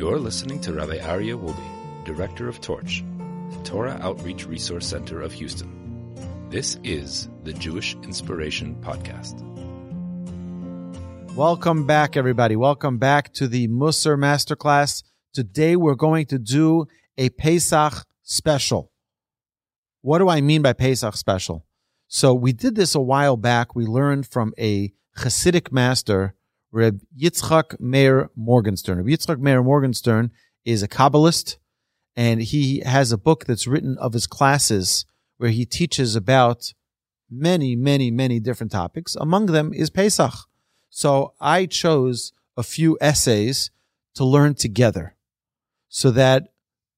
You're listening to Rabbi Aryeh Wolbe, Director of Torch, the Torah Outreach Resource Center of Houston. This is the Jewish Inspiration Podcast. Welcome back, everybody. Welcome back to the Musser Masterclass. Today we're going to do a Pesach special. What do I mean by Pesach special? So we did this a while back. We learned from a Hasidic master, Reb Yitzchak Meir Morgenstern. Reb Yitzchak Meir Morgenstern is a Kabbalist, and he has a book that's written of his classes where he teaches about many, many, many different topics. Among them is Pesach. So I chose a few essays to learn together so that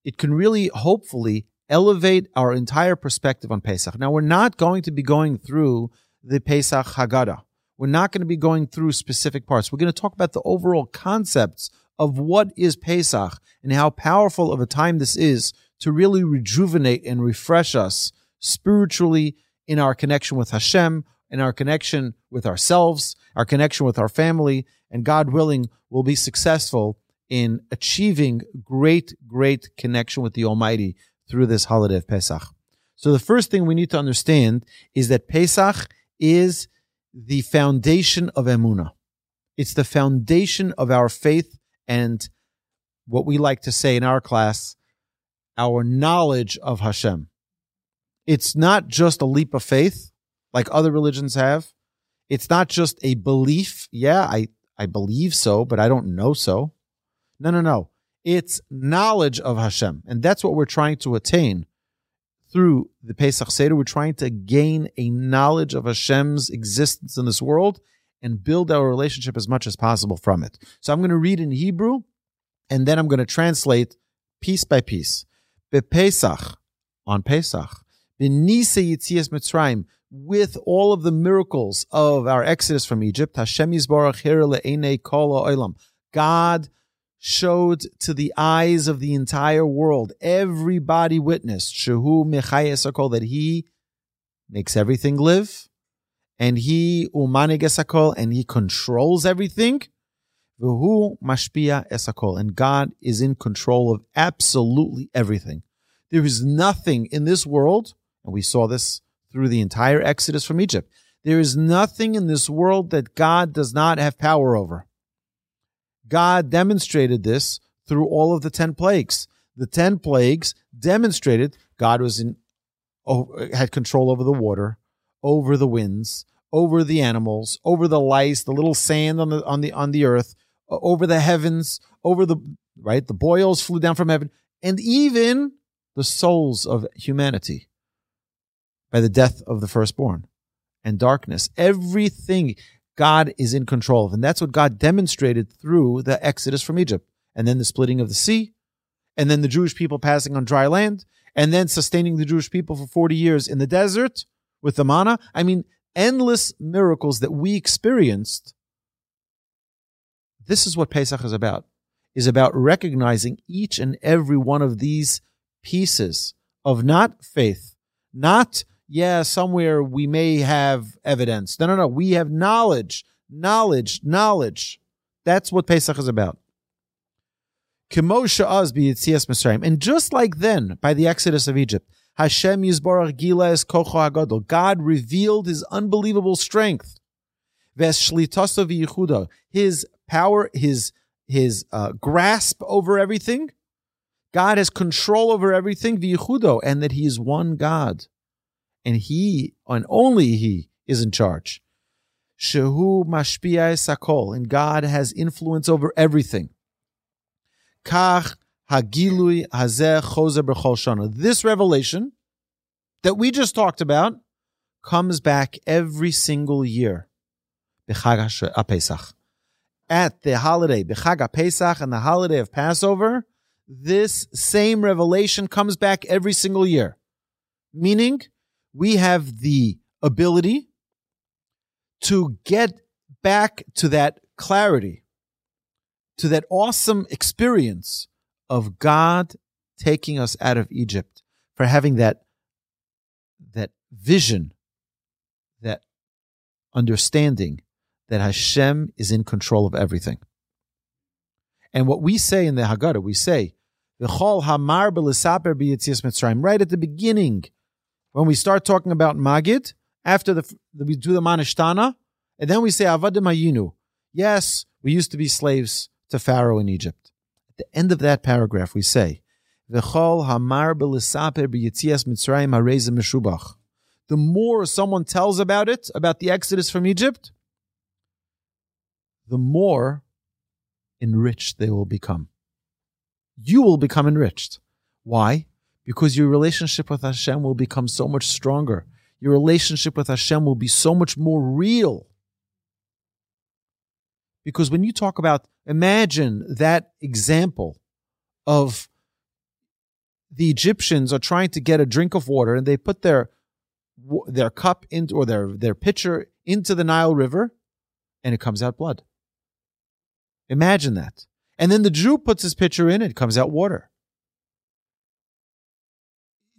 it can really hopefully elevate our entire perspective on Pesach. Now, we're not going to be going through the Pesach Haggadah. We're not going to be going through specific parts. We're going to talk about the overall concepts of what is Pesach and how powerful of a time this is to really rejuvenate and refresh us spiritually in our connection with Hashem, in our connection with ourselves, our connection with our family, and God willing, we'll be successful in achieving great, great connection with the Almighty through this holiday of Pesach. So the first thing we need to understand is that Pesach is the foundation of Emunah. It's the foundation of our faith and what we like to say in our class, our knowledge of Hashem. It's not just a leap of faith like other religions have. It's not just a belief. Yeah, I, I believe so, but I don't know so. No, no, no. It's knowledge of Hashem. And that's what we're trying to attain through the Pesach Seder. We're trying to gain a knowledge of Hashem's existence in this world and build our relationship as much as possible from it. So I'm going to read in Hebrew and then I'm going to translate piece by piece. Be Pesach on Pesach, Benise Yitzias Mitzrayim, with all of the miracles of our exodus from Egypt, Hashem Yisborach Hir Le'enei Kol Olam. God showed to the eyes of the entire world. Everybody witnessed Shehu Mechayes that he makes everything live, and he Umaniges and he controls everything. V'hu Mashpia Esakol, and God is in control of absolutely everything. There is nothing in this world, and we saw this through the entire exodus from Egypt. There is nothing in this world that God does not have power over. God demonstrated this through all of the 10 plagues. The 10 plagues demonstrated God was in had control over the water, over the winds, over the animals, over the lice, the little sand on the on the on the earth, over the heavens, over the right, the boils flew down from heaven, and even the souls of humanity by the death of the firstborn and darkness. Everything God is in control of. And that's what God demonstrated through the exodus from Egypt. And then the splitting of the sea, and then the Jewish people passing on dry land, and then sustaining the Jewish people for 40 years in the desert with the manna. I mean, endless miracles that we experienced. This is what Pesach is about, is about recognizing each and every one of these pieces of not faith, not yeah, somewhere we may have evidence. No, no, no. We have knowledge, knowledge, knowledge. That's what Pesach is about. And just like then, by the exodus of Egypt, Hashem Yisborach Gila es Kocho Hagadol. God revealed His unbelievable strength. His power, His His uh, grasp over everything. God has control over everything. And that He is one God and he and only he is in charge. Shehu mashpia sakol, and God has influence over everything. Kach hagilui hazeh chozer b'chol shana. This revelation that we just talked about comes back every single year. At the holiday, B'chag Pesach and the holiday of Passover, this same revelation comes back every single year. Meaning, we have the ability to get back to that clarity, to that awesome experience of God taking us out of Egypt, for having that, that vision, that understanding that Hashem is in control of everything. And what we say in the Haggadah, we say. Right at the beginning, when we start talking about Magid, after the we do the Manishtana, and then we say Avadim Hayinu. Yes, we used to be slaves to Pharaoh in Egypt. At the end of that paragraph, we say, hamar. The more someone tells about it, about the exodus from Egypt, the more enriched they will become. You will become enriched. Why? Because your relationship with Hashem will become so much stronger. Your relationship with Hashem will be so much more real. Because when you talk about, imagine that example of the Egyptians are trying to get a drink of water and they put their their cup into or their their pitcher into the Nile River and it comes out blood. Imagine that. And then the Jew puts his pitcher in, it comes out water.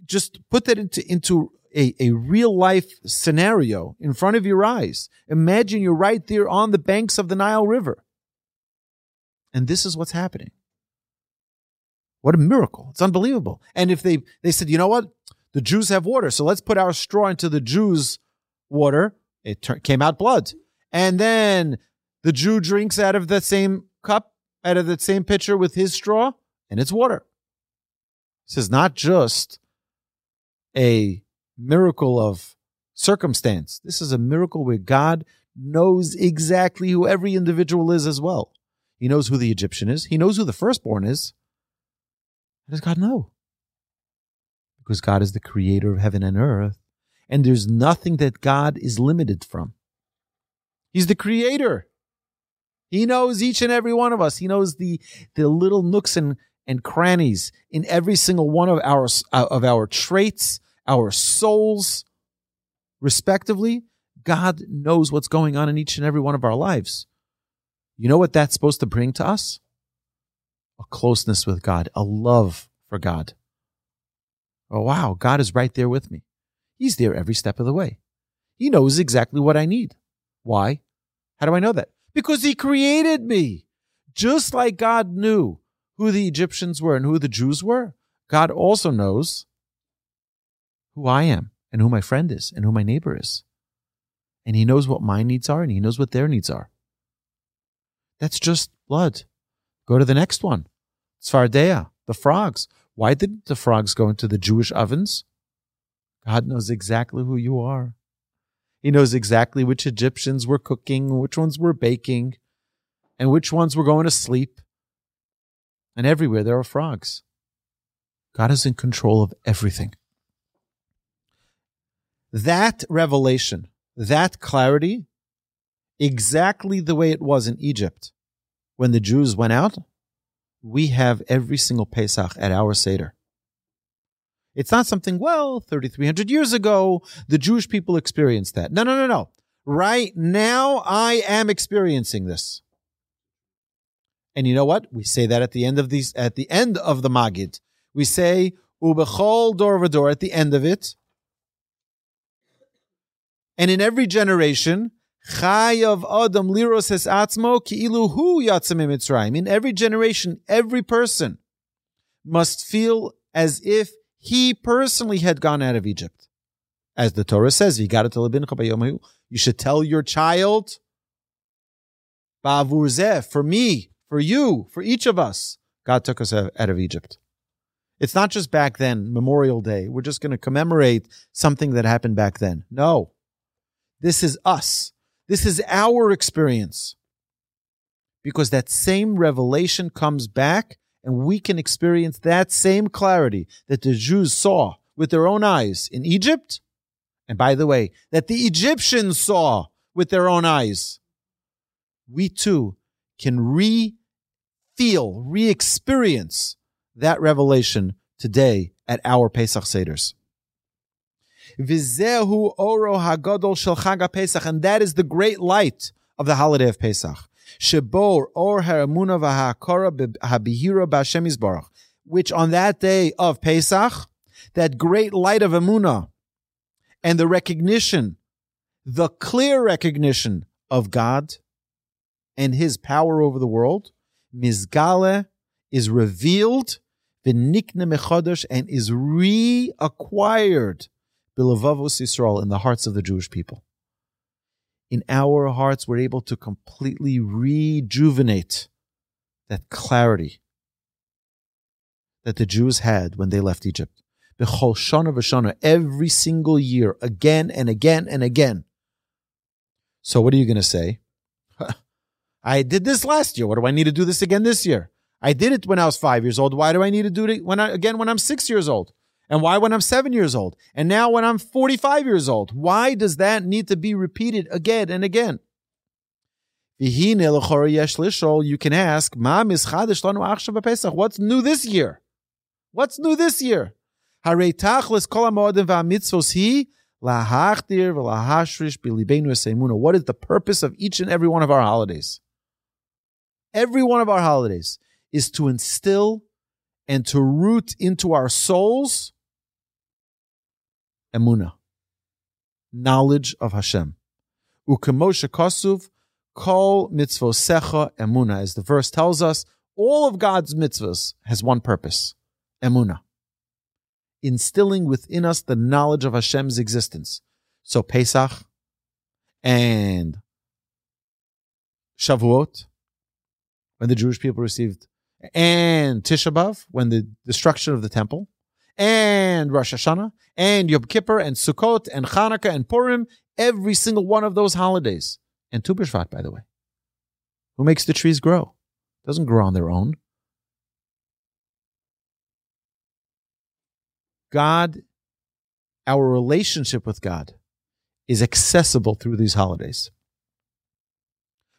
Just put that into, into a, a real life scenario in front of your eyes. Imagine you're right there on the banks of the Nile River. And this is what's happening. What a miracle. It's unbelievable. And if they, they said, you know what? The Jews have water, so let's put our straw into the Jews' water. It came out blood. And then the Jew drinks out of the same cup, out of the same pitcher with his straw, and it's water. This is not just a miracle of circumstance. This is a miracle where God knows exactly who every individual is as well. He knows who the Egyptian is. He knows who the firstborn is. How does God know? Because God is the creator of heaven and earth, and there's nothing that God is limited from. He's the creator. He knows each and every one of us. He knows the the little nooks and, and crannies in every single one of our uh, of our traits, our souls, respectively. God knows what's going on in each and every one of our lives. You know what that's supposed to bring to us? A closeness with God, a love for God. Oh, wow, God is right there with me. He's there every step of the way. He knows exactly what I need. Why? How do I know that? because he created me. Just like God knew who the Egyptians were and who the Jews were, God also knows who I am and who my friend is and who my neighbor is. And he knows what my needs are and he knows what their needs are. That's just blood. Go to the next one. Tzfardea, the frogs. Why didn't the frogs go into the Jewish ovens? God knows exactly who you are. He knows exactly which Egyptians were cooking, which ones were baking, and which ones were going to sleep. And everywhere there are frogs. God is in control of everything. That revelation, that clarity, exactly the way it was in Egypt when the Jews went out, we have every single Pesach at our Seder. It's not something, well, 3,300 years ago, the Jewish people experienced that. No, no, no, no. Right now, I am experiencing this. And you know what? We say that at the end of these, at the end of the Magid. We say, Ubechol dor v'dor at the end of it. And in every generation, Chayav Adam liros es atzmo ki'ilu hu yatzim In every generation, every person must feel as if he personally had gone out of Egypt. As the Torah says, you should tell your child, for me, for you, for each of us, God took us out of Egypt. It's not just back then, Memorial Day. We're just going to commemorate something that happened back then. No. This is us. This is our experience. Because that same revelation comes back and we can experience that same clarity that the Jews saw with their own eyes in Egypt. And by the way, that the Egyptians saw with their own eyes. We too can re feel, re experience that revelation today at our Pesach Seders. Vizehu oro hagadol shel Chag Pesach, and that is the great light of the holiday of Pesach. Shebor or Haramuna v'Hakara Habihira B'Hashem Yisbarach, which on that day of Pesach, that great light of Emunah and the recognition, the clear recognition of God and His power over the world, Mizgale is revealed, v'nikne mechodesh, and is reacquired, bilavavos Yisrael, in the hearts of the Jewish people. In our hearts, we're able to completely rejuvenate that clarity that the Jews had when they left Egypt. B'chol shana v'shana, every single year, again and again and again. So what are you going to say? I did this last year. What do I need to do this again this year? I did it when I was five years old. Why do I need to do it when I, again when I'm six years old? And why when I'm seven years old? And now when I'm 45 years old? Why does that need to be repeated again and again? You can ask, what's new this year? What's new this year? What is the purpose of each and every one of our holidays? Every one of our holidays is to instill and to root into our souls emuna, knowledge of Hashem. Ukemoshe kosuv kol mitzvosecha emuna, as the verse tells us, all of God's mitzvahs has one purpose, emuna instilling within us the knowledge of Hashem's existence. So Pesach and Shavuot, when the Jewish people received, and Tisha B'av, when the destruction of the temple, and Rosh Hashanah, and Yom Kippur, and Sukkot, and Hanukkah, and Purim, every single one of those holidays. And Tu B'Shvat, by the way. Who makes the trees grow? doesn't grow on their own. God, our relationship with God is accessible through these holidays.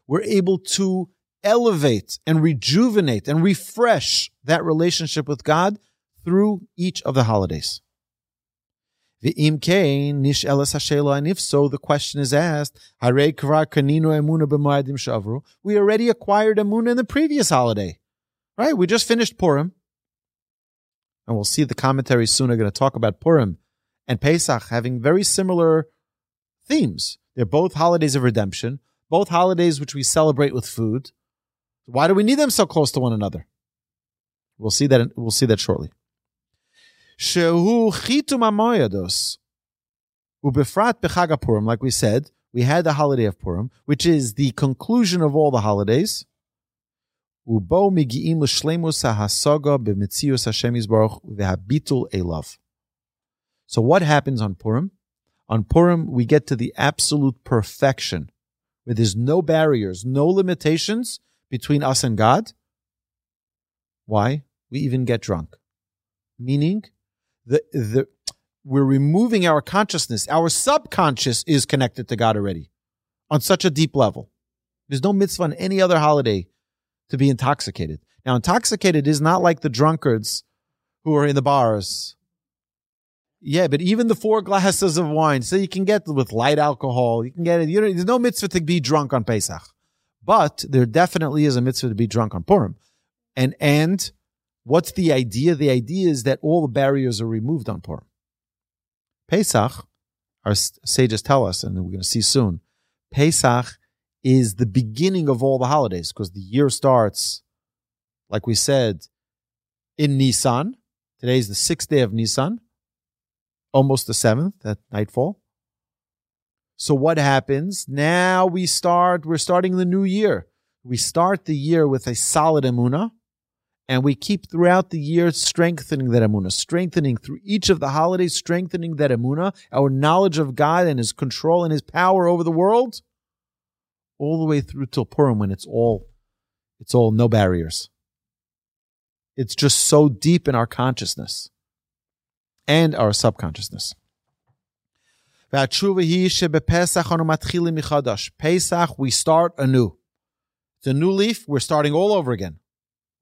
We're able to elevate and rejuvenate and refresh that relationship with God through each of the holidays. And if so, the question is asked, we already acquired emuna in the previous holiday, right? We just finished Purim and we'll see the commentary soon are going to talk about Purim and Pesach having very similar themes. They're both holidays of redemption, both holidays which we celebrate with food. Why do we need them so close to one another? We'll see that. We'll see that shortly. Shehu chitum amoyados ubefrat. Like we said, we had the holiday of Purim, which is the conclusion of all the holidays. Ubo migiim l'shlemus hahasaga b'mitzius Hashem Yisbarach v'habitul elav. So what happens on Purim? On Purim, we get to the absolute perfection, where there's no barriers, no limitations between us and God. Why? We even get drunk. Meaning, the, the, we're removing our consciousness. Our subconscious is connected to God already on such a deep level. There's no mitzvah on any other holiday to be intoxicated. Now, intoxicated is not like the drunkards who are in the bars. Yeah, but even the four glasses of wine, so you can get with light alcohol, you can get it. You know, there's no mitzvah to be drunk on Pesach, but there definitely is a mitzvah to be drunk on Purim. And and what's the idea? The idea is that all the barriers are removed on Purim. Pesach, our sages tell us, and we're going to see soon. Pesach is the beginning of all the holidays because the year starts, like we said, in Nisan. Today is the sixth day of Nisan, almost the seventh at nightfall. So what happens? Now we start, we're starting the new year. We start the year with a solid emuna, and we keep throughout the year strengthening that emuna, strengthening through each of the holidays, strengthening that emuna, our knowledge of God and His control and His power over the world all the way through till Purim when it's all it's all no barriers. It's just so deep in our consciousness and our subconsciousness. Pesach, we start anew. It's a new leaf, we're starting all over again.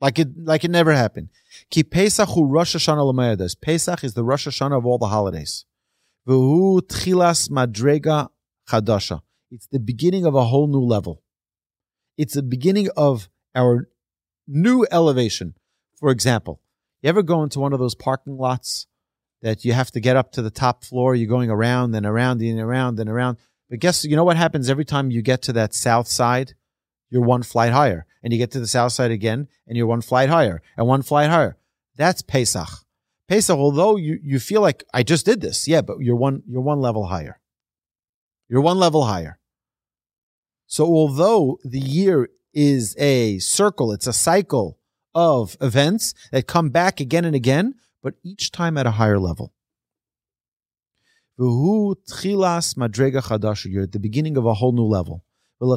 Like it like it never happened. Ki Pesach Rosh Hashanah Pesach is the Rosh Hashanah of all the holidays. V'hu tchilas madrega chadasha. It's the beginning of a whole new level. It's the beginning of our new elevation. For example, you ever go into one of those parking lots that you have to get up to the top floor? You're going around and around and around and around. But guess you know what happens every time you get to that south side? You're one flight higher. and you get to the south side again, and you're one flight higher and one flight higher. That's Pesach. Pesach, although you, you feel like I just did this, yeah, but you're one you're one level higher. You're one level higher. So although the year is a circle, it's a cycle of events that come back again and again, but each time at a higher level. You're at the beginning of a whole new level. And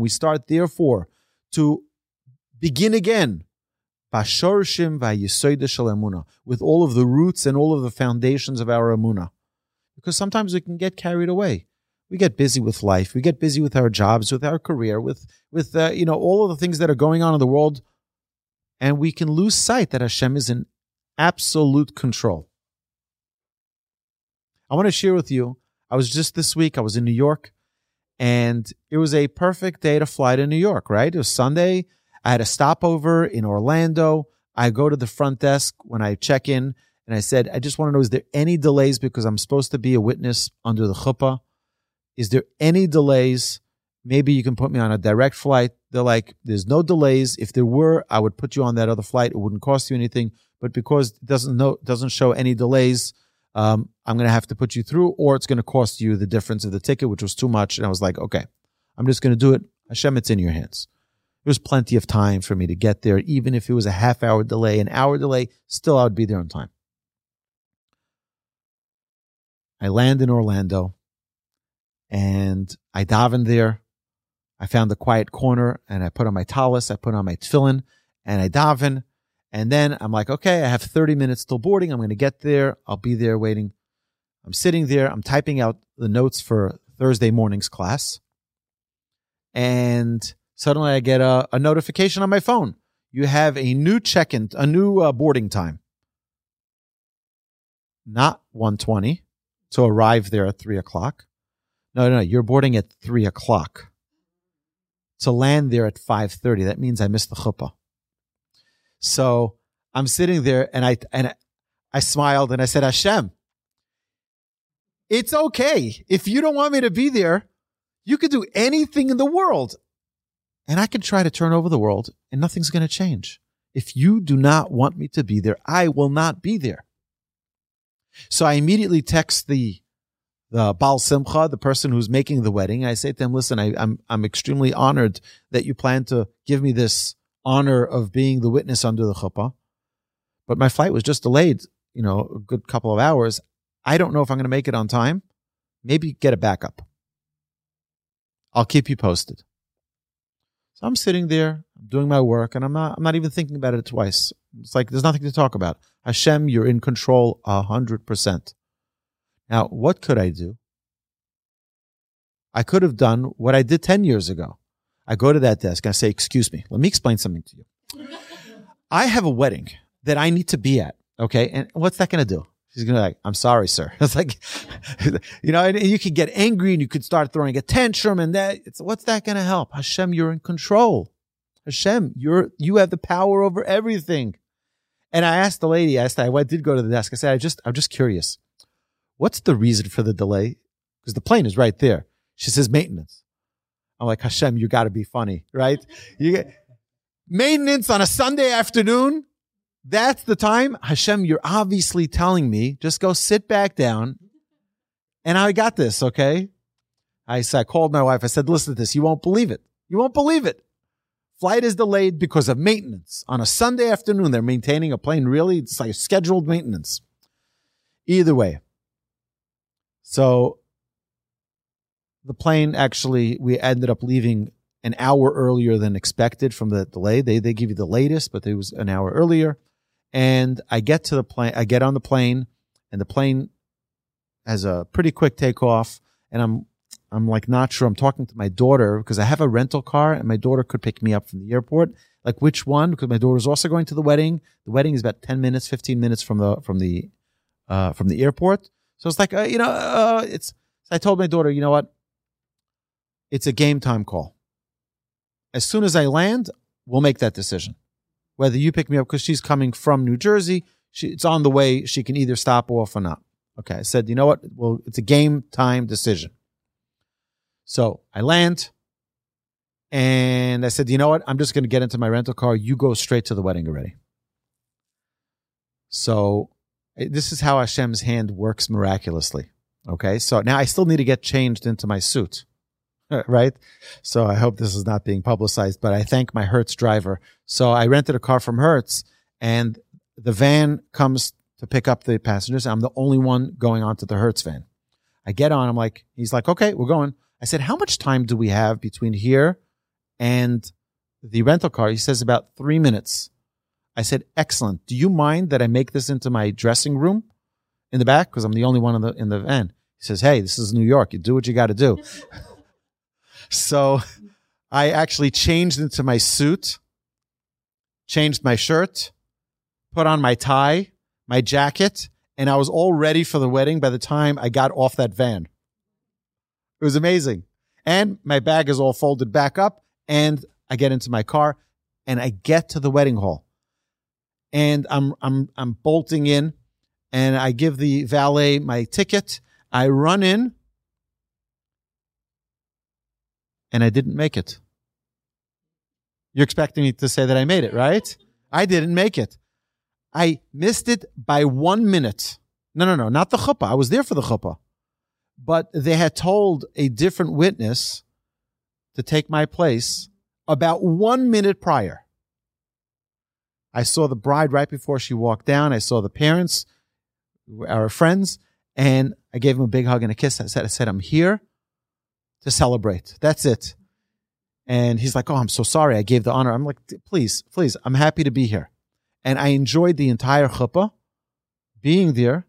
we start, therefore, to begin again with all of the roots and all of the foundations of our emunah. Because sometimes we can get carried away. We get busy with life. We get busy with our jobs, with our career, with with uh, you know all of the things that are going on in the world, and we can lose sight that Hashem is in absolute control. I want to share with you. I was just this week. I was in New York, and it was a perfect day to fly to New York. Right? It was Sunday. I had a stopover in Orlando. I go to the front desk when I check in, and I said, "I just want to know: is there any delays because I'm supposed to be a witness under the chuppah? Is there any delays? Maybe you can put me on a direct flight." They're like, "There's no delays. If there were, I would put you on that other flight. It wouldn't cost you anything. But because it doesn't know doesn't show any delays." um, I'm going to have to put you through, or it's going to cost you the difference of the ticket, which was too much. And I was like, okay, I'm just going to do it. Hashem, it's in your hands. There was plenty of time for me to get there. Even if it was a half hour delay, an hour delay, still I would be there on time. I land in Orlando and I davened there. I found a quiet corner and I put on my tallis, I put on my tefillin and I daven. And then I'm like, okay, I have 30 minutes till boarding. I'm going to get there. I'll be there waiting. I'm sitting there. I'm typing out the notes for Thursday morning's class. And suddenly I get a, a notification on my phone. You have a new check-in, a new uh, boarding time. Not 120 to arrive there at three o'clock. No, no, no. You're boarding at three o'clock. To land there at 5.30. That means I missed the chuppah. So I'm sitting there and I and I smiled and I said, Hashem, it's okay. If you don't want me to be there, you could do anything in the world. And I can try to turn over the world and nothing's going to change. If you do not want me to be there, I will not be there. So I immediately text the the Baal Simcha, the person who's making the wedding. I say to him, listen, I, I'm I'm extremely honored that you plan to give me this honor of being the witness under the chuppah. But my flight was just delayed, you know, a good couple of hours. I don't know if I'm going to make it on time. Maybe get a backup. I'll keep you posted. So I'm sitting there, I'm doing my work, and I'm not I'm not even thinking about it twice. It's like there's nothing to talk about. Hashem, you're in control hundred percent. Now, what could I do? I could have done what I did 10 years ago. I go to that desk. And I say, excuse me, let me explain something to you. I have a wedding that I need to be at. Okay. And what's that going to do? She's going to be like, I'm sorry, sir. It's like, you know, and you could get angry and you could start throwing a tantrum and that it's, what's that going to help? Hashem, you're in control. Hashem, you're, you have the power over everything. And I asked the lady, I asked, I did go to the desk. I said, I just, I'm just curious. What's the reason for the delay? Because the plane is right there. She says maintenance. I'm like, Hashem, you got to be funny, right? You get maintenance on a Sunday afternoon. That's the time. Hashem, you're obviously telling me just go sit back down. And I got this. Okay. I said, I called my wife. I said, listen to this. You won't believe it. You won't believe it. Flight is delayed because of maintenance on a Sunday afternoon. They're maintaining a plane. Really? It's like scheduled maintenance. Either way. So the plane actually, we ended up leaving an hour earlier than expected from the delay. They, they give you the latest, but it was an hour earlier. And I get to the plane, I get on the plane and the plane has a pretty quick takeoff. And I'm, I'm like not sure. I'm talking to my daughter because I have a rental car and my daughter could pick me up from the airport. Like which one? Because my daughter's also going to the wedding. The wedding is about 10 minutes, 15 minutes from the, from the, uh, from the airport. So it's like, uh, you know, uh, it's, I told my daughter, you know what? It's a game time call. As soon as I land, we'll make that decision. Whether you pick me up because she's coming from New Jersey, she, it's on the way. She can either stop off or not. Okay. I said, you know what? Well, it's a game time decision. So I land And I said, you know what? I'm just going to get into my rental car. You go straight to the wedding already. So this is how Hashem's hand works miraculously. Okay. So now I still need to get changed into my suit. Right. So I hope this is not being publicized, but I thank my Hertz driver. So I rented a car from Hertz and the van comes to pick up the passengers. I'm the only one going onto the Hertz van. I get on. I'm like, he's like, okay, we're going. I said, how much time do we have between here and the rental car? He says about three minutes. I said, excellent. Do you mind that I make this into my dressing room in the back? Cause I'm the only one in the, in the van. He says, Hey, this is New York. You do what you got to do. so I actually changed into my suit, changed my shirt, put on my tie, my jacket, and I was all ready for the wedding by the time I got off that van. It was amazing. And my bag is all folded back up and I get into my car and I get to the wedding hall and I'm, I'm, I'm bolting in and I give the valet my ticket. I run in and I didn't make it. You're expecting me to say that I made it, right? I didn't make it. I missed it by one minute. No, no, no, not the chuppah. I was there for the chuppah but they had told a different witness to take my place about one minute prior. I saw the bride right before she walked down. I saw the parents, our friends, and I gave him a big hug and a kiss. I said, I said, I'm here to celebrate. That's it. And he's like, Oh, I'm so sorry. I gave the honor. I'm like, please, please, I'm happy to be here. And I enjoyed the entire chuppah being there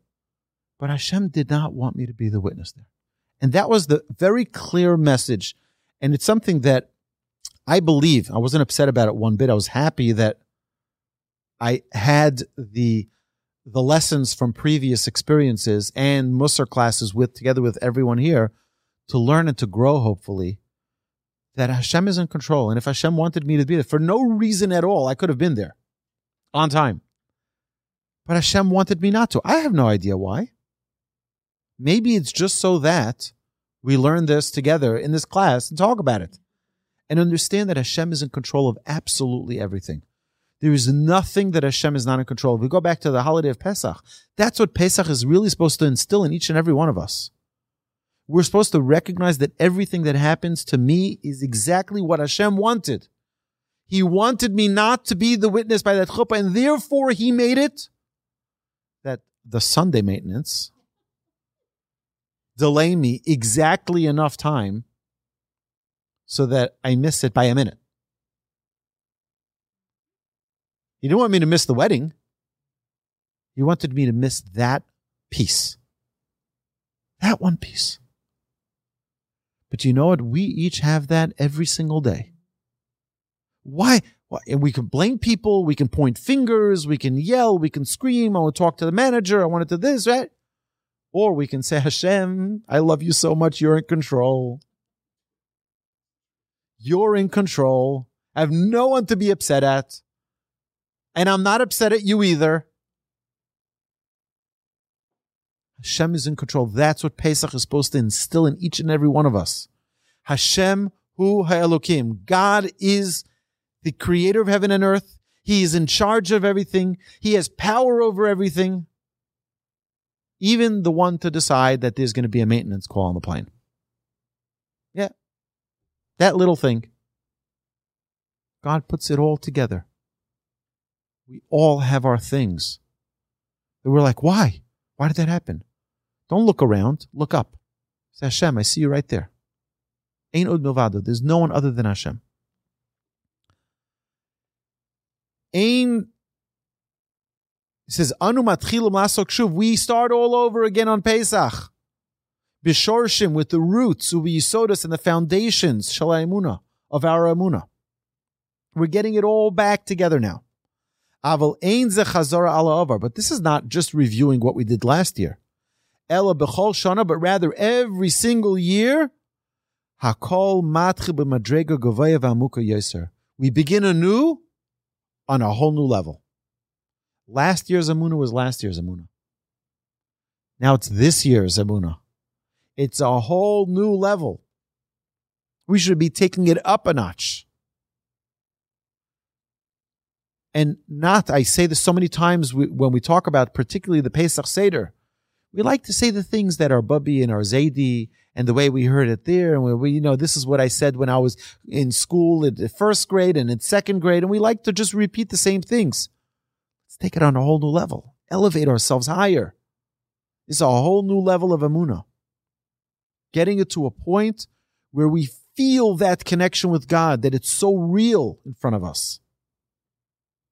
but Hashem did not want me to be the witness there. And that was the very clear message. And it's something that I believe, I wasn't upset about it one bit. I was happy that I had the the lessons from previous experiences and Musar classes with together with everyone here to learn and to grow, hopefully, that Hashem is in control. And if Hashem wanted me to be there for no reason at all, I could have been there on time. But Hashem wanted me not to. I have no idea why. Maybe it's just so that we learn this together in this class and talk about it and understand that Hashem is in control of absolutely everything. There is nothing that Hashem is not in control of. We go back to the holiday of Pesach. That's what Pesach is really supposed to instill in each and every one of us. We're supposed to recognize that everything that happens to me is exactly what Hashem wanted. He wanted me not to be the witness by that chuppah, and therefore he made it that the Sunday maintenance delay me exactly enough time so that I miss it by a minute. He didn't want me to miss the wedding. You wanted me to miss that piece. That one piece. But you know what? We each have that every single day. Why? And we can blame people. We can point fingers. We can yell. We can scream. I want to talk to the manager. I want to do this, right? Or we can say, Hashem, I love you so much. You're in control. You're in control. I have no one to be upset at. And I'm not upset at you either. Hashem is in control. That's what Pesach is supposed to instill in each and every one of us. Hashem hu ha'elokim. God is the creator of heaven and earth. He is in charge of everything. He has power over everything even the one to decide that there's going to be a maintenance call on the plane. Yeah. That little thing. God puts it all together. We all have our things. And we're like, why? Why did that happen? Don't look around. Look up. Say, Hashem, I see you right there. Ain't od milvado. There's no one other than Hashem. Ain he says, Anu matchilim lasok. We start all over again on Pesach. Bishorshim with the roots, uvi yisodus, and the foundations, shalayimuna, of our amuna. We're getting it all back together now. Aval ein ze chazara ala avar. But this is not just reviewing what we did last year. Ella bechol shana, but rather every single year, hakol matchi b'madrega govaya v'amuka yeser. We begin anew on a whole new level. Last year's Amuna was last year's Amuna. Now it's this year's Amuna. It's a whole new level. We should be taking it up a notch. And not, I say this so many times when we talk about particularly the Pesach Seder, we like to say the things that are Bubby and our Zaidi and the way we heard it there. And we, you know, this is what I said when I was in school in the first grade and in second grade. And we like to just repeat the same things. Let's take it on a whole new level, elevate ourselves higher. It's a whole new level of Amuna. Getting it to a point where we feel that connection with God, that it's so real in front of us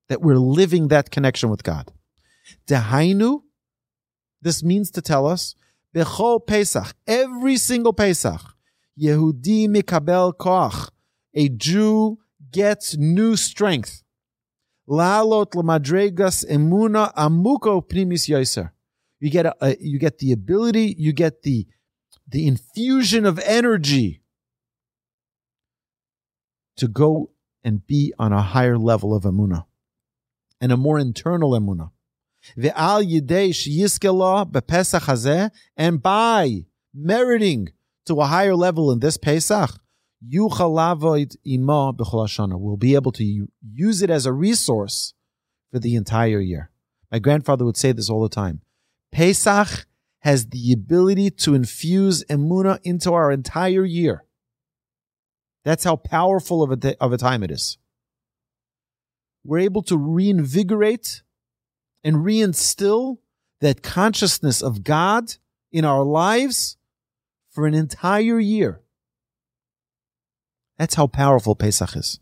that we're living that connection with God. Dehainu, this means to tell us, Bechol Pesach, every single Pesach, Yehudi mikabel koach, a Jew gets new strength. Lalot lamadregas emuna amuko primis yoser. You get a, a, you get the ability, you get the the infusion of energy to go and be on a higher level of emuna and a more internal emuna. Ve'al yidei sheyiskela bepesach hazeh, and by meriting to a higher level in this Pesach, yuchalavoid ima b'chol will be able to use it as a resource for the entire year. My grandfather would say this all the time. Pesach has the ability to infuse emuna into our entire year. That's how powerful of a, of a time it is we're able to reinvigorate and reinstill that consciousness of God in our lives for an entire year. That's how powerful Pesach is.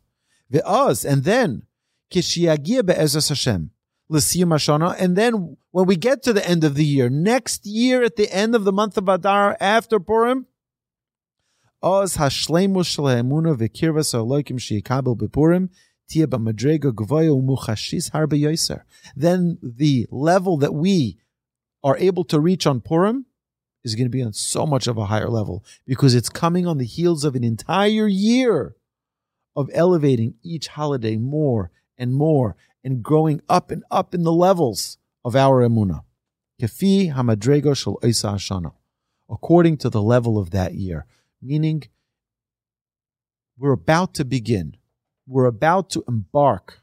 Ve'oz, and then, kishiyagia be'ezras Hashem, l'siyum hashana, and then when we get to the end of the year, next year at the end of the month of Adar, after Purim, oz hashleimus shel ha'emuna v'kirvas ha'loikim she'yikabel bepurim, then the level that we are able to reach on Purim is going to be on so much of a higher level because it's coming on the heels of an entire year of elevating each holiday more and more and growing up and up in the levels of our emuna. Kefi hamadrego shel hashana, according to the level of that year. Meaning, we're about to begin we're about to embark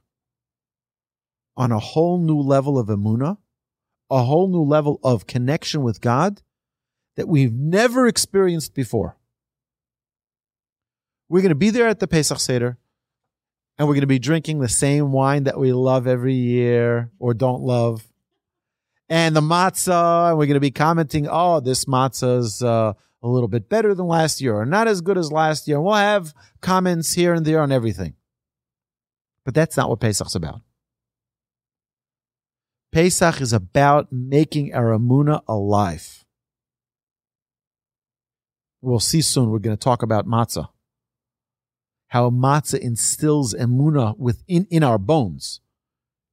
on a whole new level of emuna, a whole new level of connection with God that we've never experienced before. We're going to be there at the Pesach Seder, and we're going to be drinking the same wine that we love every year or don't love. And the matzah, and we're going to be commenting, oh, this matzah is uh, a little bit better than last year or not as good as last year. And we'll have comments here and there on everything. But that's not what Pesach's about. Pesach is about making our Amuna alive. We'll see soon. We're going to talk about matzah. How matzah instills emuna within in our bones,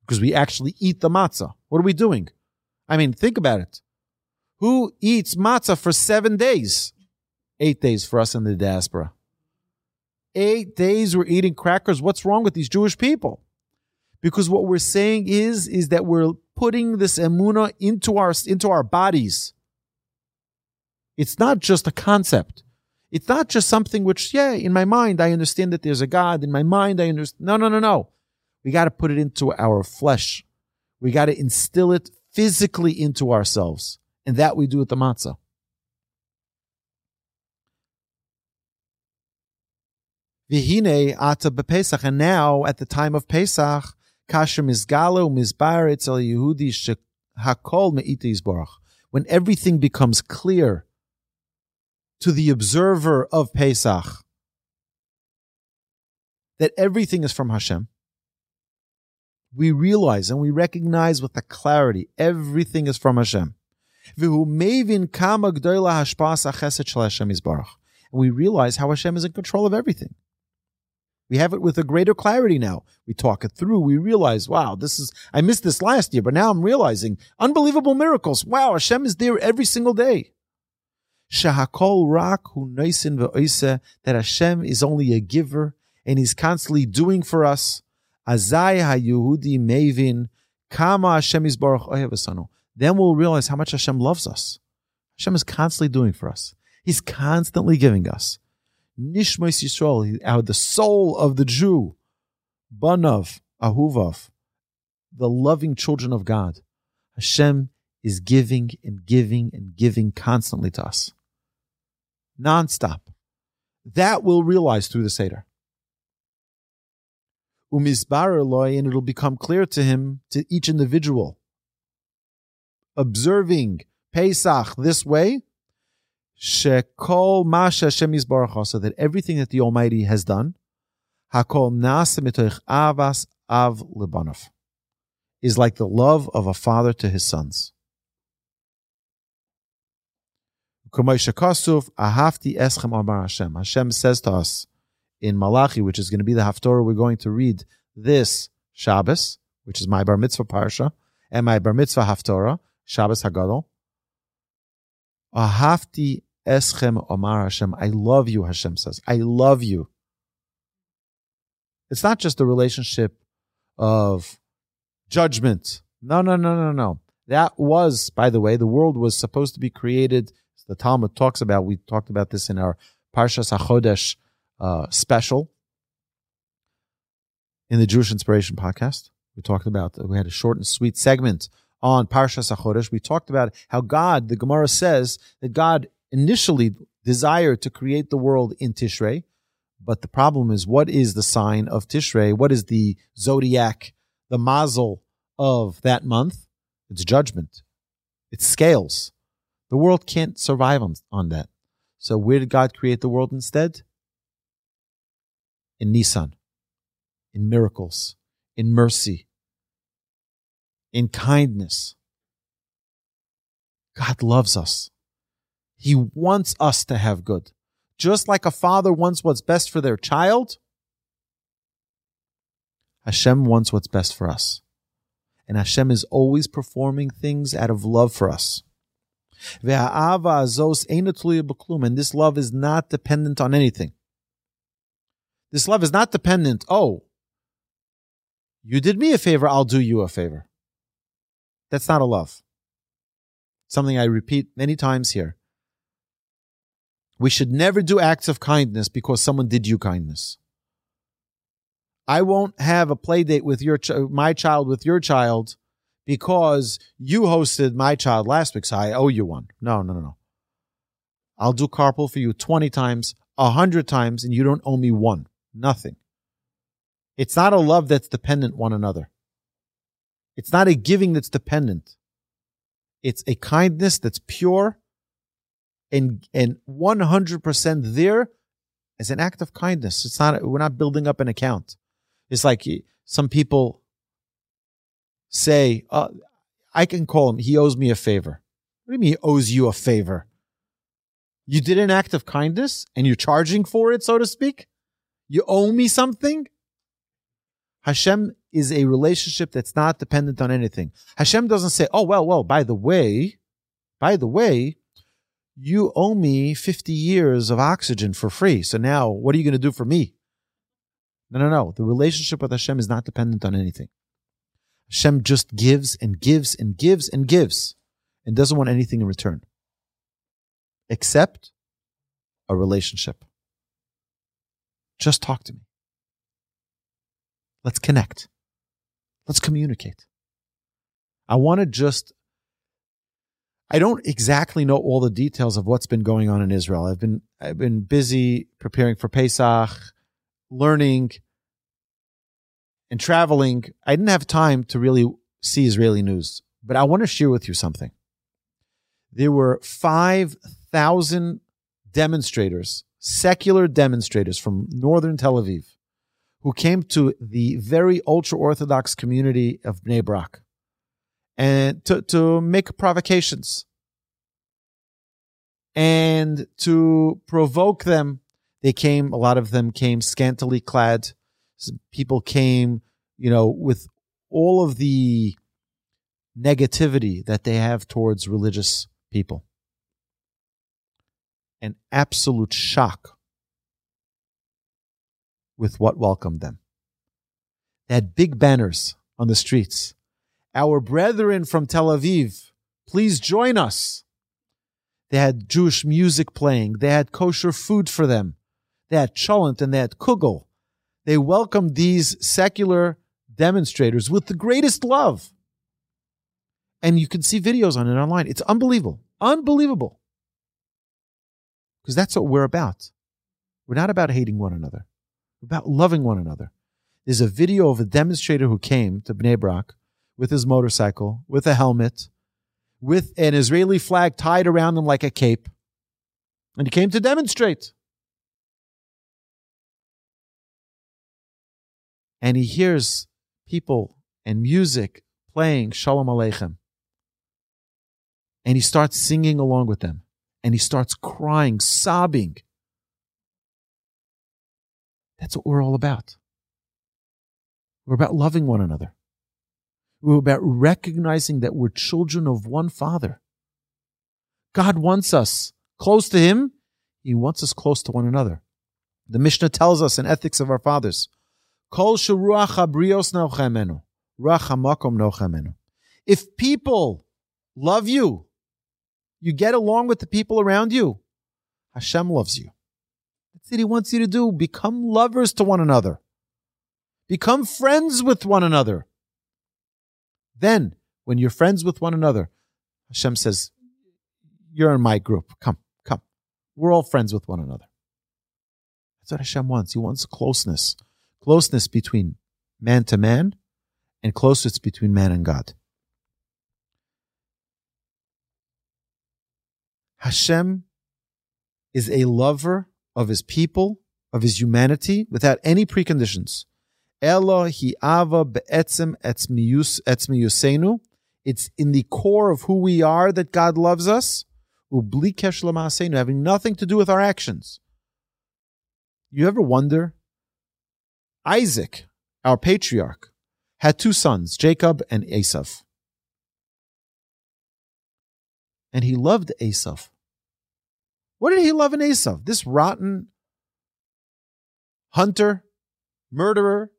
because we actually eat the matzah. What are we doing? I mean, think about it. Who eats matzah for seven days? Eight days for us in the diaspora eight days we're eating crackers. What's wrong with these Jewish people? Because what we're saying is, is that we're putting this emuna into our, into our bodies. It's not just a concept. It's not just something which, yeah, in my mind, I understand that there's a God. In my mind, I understand. No, no, no, no. We got to put it into our flesh. We got to instill it physically into ourselves. And that we do with the matzah. Vihine ata bepesach, and now at the time of Pesach, kasher mizgalo mizbar etzel Yehudi hakol me'ita yizborach. When everything becomes clear to the observer of Pesach, that everything is from Hashem, we realize and we recognize with a clarity everything is from Hashem. And we realize how Hashem is in control of everything. We have it with a greater clarity now. We talk it through. We realize, wow, this is, I missed this last year, but now I'm realizing unbelievable miracles. Wow, Hashem is there every single day. Shahakol rak hu ve'oise, that Hashem is only a giver and he's constantly doing for us. Azai ha-Yehudi mevin, kama Hashem is baruch oyevasano. Oh, then we'll realize how much Hashem loves us. Hashem is constantly doing for us. He's constantly giving us Nishmas Yisrael, how the soul of the Jew, Banav, Ahuvav, the loving children of God. Hashem is giving and giving and giving constantly to us. Nonstop. That we'll realize through the Seder. Umizbar loy, and it'll become clear to him, to each individual, observing Pesach this way, shekol masha Hashem so that everything that the Almighty has done, hakol mitoich avas av libanov, is like the love of a father to his sons. Hashem says to us in Malachi, which is going to be the Haftorah we're going to read this Shabbos, which is my Bar Mitzvah Parsha, and my Bar Mitzvah Haftorah, Shabbos Hagadol. Ahafti eschem omar Hashem. I love you, Hashem says. I love you. It's not just a relationship of judgment. No, no, no, no, no. That was, by the way, the world was supposed to be created. The Talmud talks about. We talked about this in our Parshas Hachodesh uh, special in the Jewish Inspiration podcast. We talked about. We had a short and sweet segment on Parshas Hachodesh. We talked about how God, the Gemara says that God initially desired to create the world in Tishrei, but the problem is, what is the sign of Tishrei? What is the zodiac, the mazel of that month? It's judgment. It's scales. The world can't survive on, on that. So where did God create the world instead? In Nisan, in miracles, in mercy, in kindness. God loves us. He wants us to have good. Just like a father wants what's best for their child, Hashem wants what's best for us. And Hashem is always performing things out of love for us. And this love is not dependent on anything. This love is not dependent, oh, you did me a favor, I'll do you a favor. That's not a love. Something I repeat many times here. We should never do acts of kindness because someone did you kindness. I won't have a play date with your ch- my child with your child because you hosted my child last week, so I owe you one. No, no, no, no. I'll do carpool for you 20 times, 100 times, and you don't owe me one. Nothing. It's not a love that's dependent one another. It's not a giving that's dependent. It's a kindness that's pure and and 100% there as an act of kindness. It's not we're not building up an account. It's like some people say, uh, I can call him, he owes me a favor. What do you mean he owes you a favor? You did an act of kindness and you're charging for it, so to speak? You owe me something? Hashem is a relationship that's not dependent on anything. Hashem doesn't say, oh, well, well, by the way, by the way, you owe me 50 years of oxygen for free. So now what are you going to do for me? No, no, no. The relationship with Hashem is not dependent on anything. Hashem just gives and gives and gives and gives and doesn't want anything in return except a relationship. Just talk to me. Let's connect. Let's communicate. I want to just, I don't exactly know all the details of what's been going on in Israel. I've been, I've been busy preparing for Pesach, learning and traveling. I didn't have time to really see Israeli news, but I want to share with you something. There were 5,000 demonstrators, secular demonstrators from northern Tel Aviv who came to the very ultra Orthodox community of Bnei Brak and to, to make provocations and to provoke them. They came, a lot of them came scantily clad. People came, you know, with all of the negativity that they have towards religious people. An absolute shock with what welcomed them. They had big banners on the streets. Our brethren from Tel Aviv, please join us. They had Jewish music playing. They had kosher food for them. they had cholent and they had kugel. They welcomed these secular demonstrators with the greatest love. And you can see videos on it online. It's unbelievable. Unbelievable. Because that's what we're about. We're not about hating one another. We're about loving one another. There's a video of a demonstrator who came to Bnei Brak with his motorcycle, with a helmet, with an Israeli flag tied around him like a cape. And he came to demonstrate. And he hears people and music playing Shalom Aleichem. And he starts singing along with them. And he starts crying, sobbing. That's what we're all about. We're about loving one another. We're about recognizing that we're children of one Father. God wants us close to Him. He wants us close to one another. The Mishnah tells us in Ethics of Our Fathers, Kol If people love you, you get along with the people around you, Hashem loves you. That's what He wants you to do. Become lovers to one another. Become friends with one another. Then, when you're friends with one another, Hashem says, You're in my group. Come, come. We're all friends with one another. That's what Hashem wants. He wants closeness. Closeness between man to man and closeness between man and God. Hashem is a lover of his people, of his humanity, without any preconditions. Elo hi ava be'etzem etzmiyusenu. It's in the core of who we are that God loves us. Ubli kesh having nothing to do with our actions. You ever wonder? Isaac, our patriarch, had two sons, Jacob and Esav. And he loved Esav. What did he love in Esav? This rotten hunter, murderer,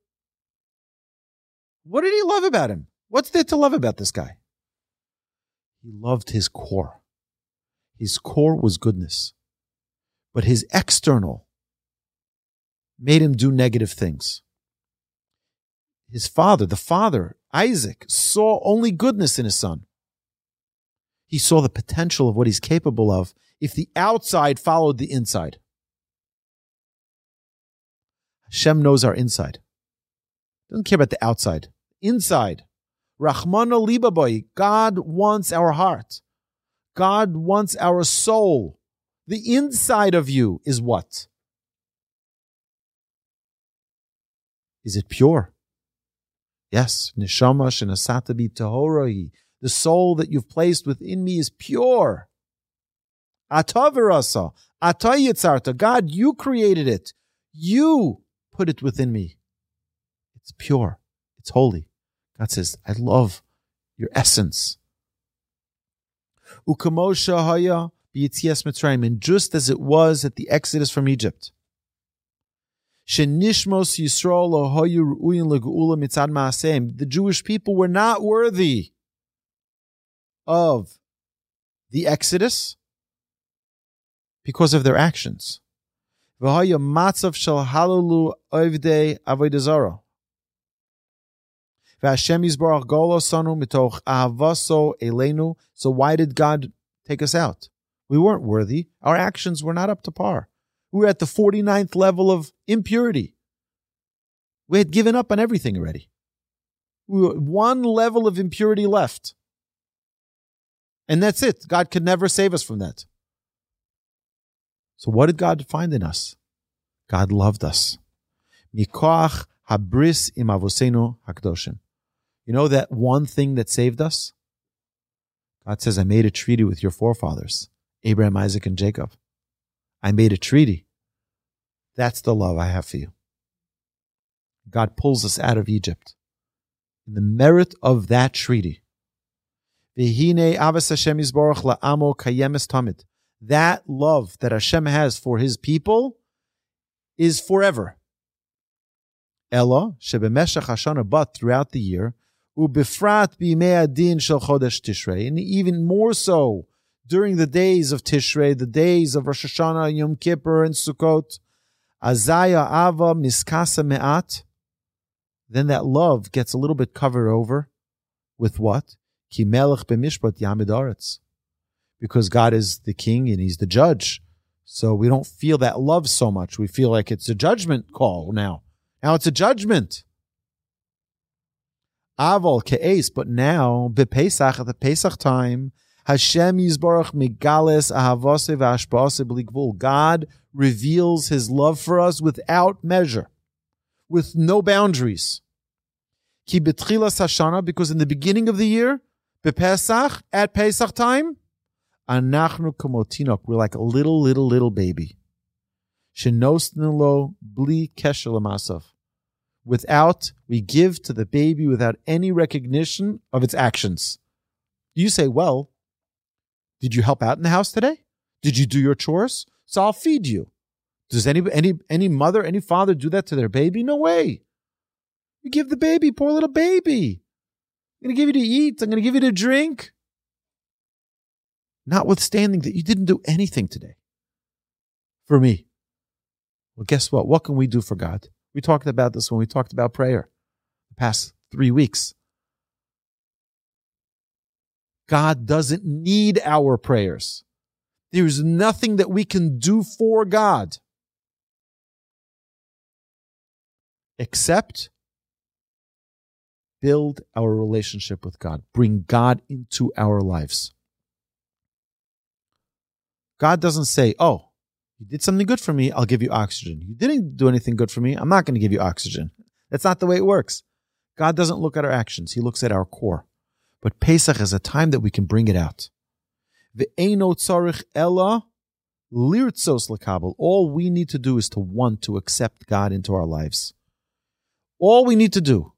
what did he love about him? What's there to love about this guy? He loved his core. His core was goodness. But his external made him do negative things. His father, the father, Isaac, saw only goodness in his son. He saw the potential of what he's capable of if the outside followed the inside. Hashem knows our inside. Doesn't care about the outside inside. Rahmana libaboy. God wants our heart. God wants our soul. The inside of you is what? Is it pure? Yes. Neshama shenasatabi tahoroi. The soul that you've placed within me is pure. Atavirasa. Atayitzarta. God, you created it. You put it within me. It's pure. It's holy. God says, I love your essence. And just as it was at the Exodus from Egypt. The Jewish people were not worthy of the Exodus because of their actions. So why did God take us out? We weren't worthy. Our actions were not up to par. We were at the 49th level of impurity. We had given up on everything already. We were one level of impurity left. And that's it. God could never save us from that. So what did God find in us? God loved us. Mikoach habris im avosenu hakdoshim. You know that one thing that saved us? God says, I made a treaty with your forefathers, Abraham, Isaac, and Jacob. I made a treaty. That's the love I have for you. God pulls us out of Egypt. In the merit of that treaty, that love that Hashem has for his people is forever. Ella, shebemeshach hashana, but throughout the year, ubifrat adin shel chodesh Tishrei, and even more so during the days of Tishrei, the days of Rosh Hashanah, Yom Kippur, and Sukkot. Azaya ava miskasa me'at. Then that love gets a little bit covered over with what? Ki melech b'mishpat yamid Because God is the king and he's the judge. So we don't feel that love so much. We feel like it's a judgment call now. Now it's a judgment. Aval ke'es, but now, b'Pesach, at the Pesach time, Hashem Yisbarach Megales Ahavase Vashpase B'Ligvul. God reveals His love for us without measure, with no boundaries. Ki betchilas Hashana, because in the beginning of the year, bepesach at Pesach time, anachnu kamotinok, we're like a little, little, little baby. Shenosnilo bli kesher Without, we give to the baby without any recognition of its actions. You say, well, did you help out in the house today? Did you do your chores? So I'll feed you. Does any any any mother, any father do that to their baby? No way. You give the baby, poor little baby. I'm gonna give you to eat. I'm gonna give you to drink. Notwithstanding that you didn't do anything today for me. Well, guess what? What can we do for God? We talked about this when we talked about prayer the past three weeks. God doesn't need our prayers. There's nothing that we can do for God except build our relationship with God, bring God into our lives. God doesn't say, Oh, you did something good for me, I'll give you oxygen. You didn't do anything good for me, I'm not going to give you oxygen. That's not the way it works. God doesn't look at our actions, He looks at our core. But Pesach is a time that we can bring it out. All we need to do is to want to accept God into our lives. All we need to do,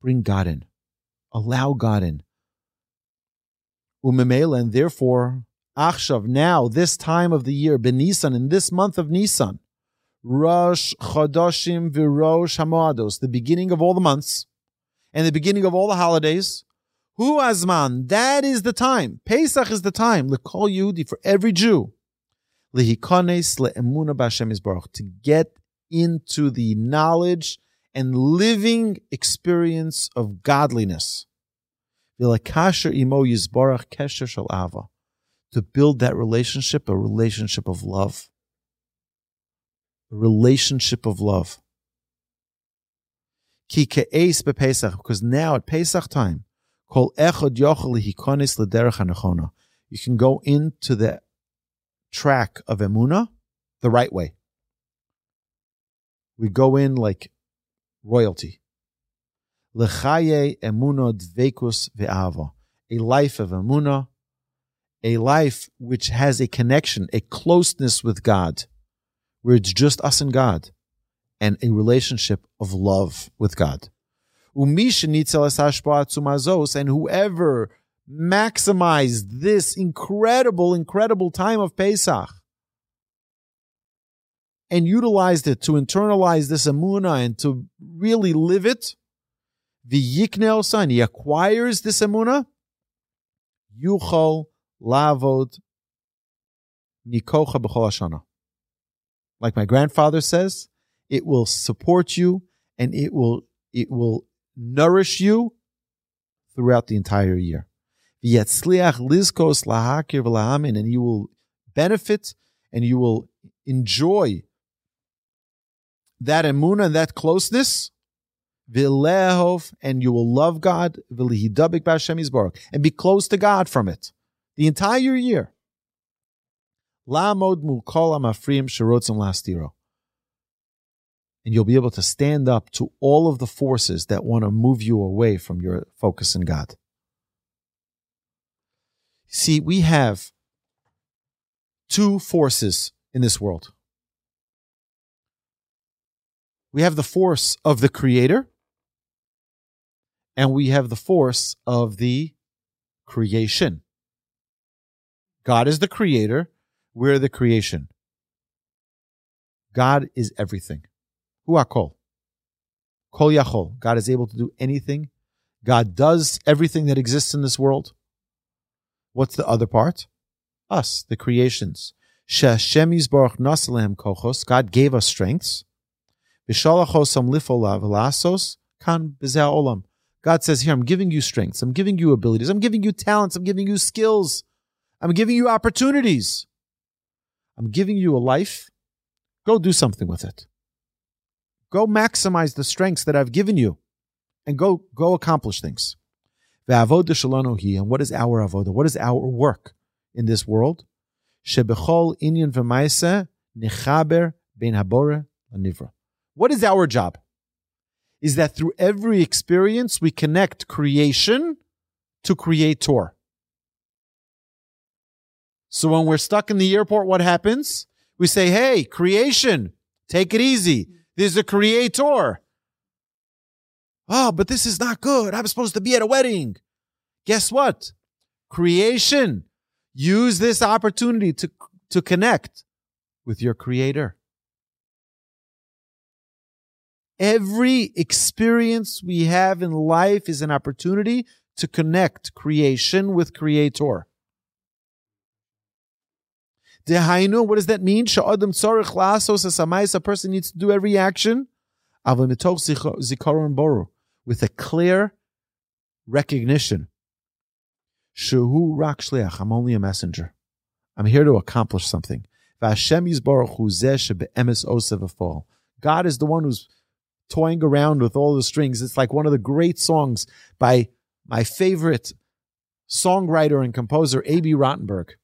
bring God in, allow God in. And therefore, Achshav, now, this time of the year, Benisan, in this month of Nisan, Rosh Chodoshim Virosh Hamoados, the beginning of all the months, and the beginning of all the holidays. Hu Azman, that is the time. Pesach is the time. Lekol Yehudi, for every Jew. Lehikones le'emuna b'Hashem baruch to get into the knowledge and living experience of godliness. V'lekasher imo yizbarach kesher shel. To build that relationship, a relationship of love. A relationship of love. Ki ke'es bePesach, because now at Pesach time, kol yochel hikonis l'derech hanechona. You can go into the track of emuna the right way. We go in like royalty. Lechaye emuna dvekus ve'ava. A life of emuna, a life which has a connection, a closeness with God, where it's just us and God and a relationship of love with God. And whoever maximized this incredible, incredible time of Pesach and utilized it to internalize this amuna and to really live it, the yiknel son, he acquires this amuna, yuchol b'chol Like my grandfather says, it will support you and it will it will nourish you throughout the entire year. And you will benefit and you will enjoy that emuna and that closeness. And you will love God and be close to God from it the entire year. Lamod mulkol amafrim sherotzim lastiro and you'll be able to stand up to all of the forces that want to move you away from your focus in God. See, we have two forces in this world. We have the force of the Creator, and we have the force of the creation. God is the Creator, we're the creation. God is everything. Huakol. Kol Yachol. God is able to do anything. God does everything that exists in this world. What's the other part? Us, the creations. Shashem Yisborach Nasalem Kochos, God gave us strengths. Vishalachosam Lifolav Lasos, Kan Olam. God says, Here, I'm giving you strengths, I'm giving you abilities, I'm giving you talents, I'm giving you skills, I'm giving you opportunities. I'm giving you a life. Go do something with it. Go maximize the strengths that I've given you and go, go accomplish things. And what is our avodah? What is our work in this world? Shebechol inyan v'maise nechaber ben habore. What is our job? Is that through every experience we connect creation to creator. So when we're stuck in the airport, what happens? We say, hey, creation, take it easy. There's a creator. Oh, but this is not good. I'm supposed to be at a wedding. Guess what? Creation. Use this opportunity to, to connect with your creator. Every experience we have in life is an opportunity to connect creation with creator. Dehainu, what does that mean? Sha'adam tzorich a person needs to do every action. boru, with a clear recognition. Shehu rak I'm only a messenger. I'm here to accomplish something. God is the one who's toying around with all the strings. It's like one of the great songs by my favorite songwriter and composer, Abie Rotenberg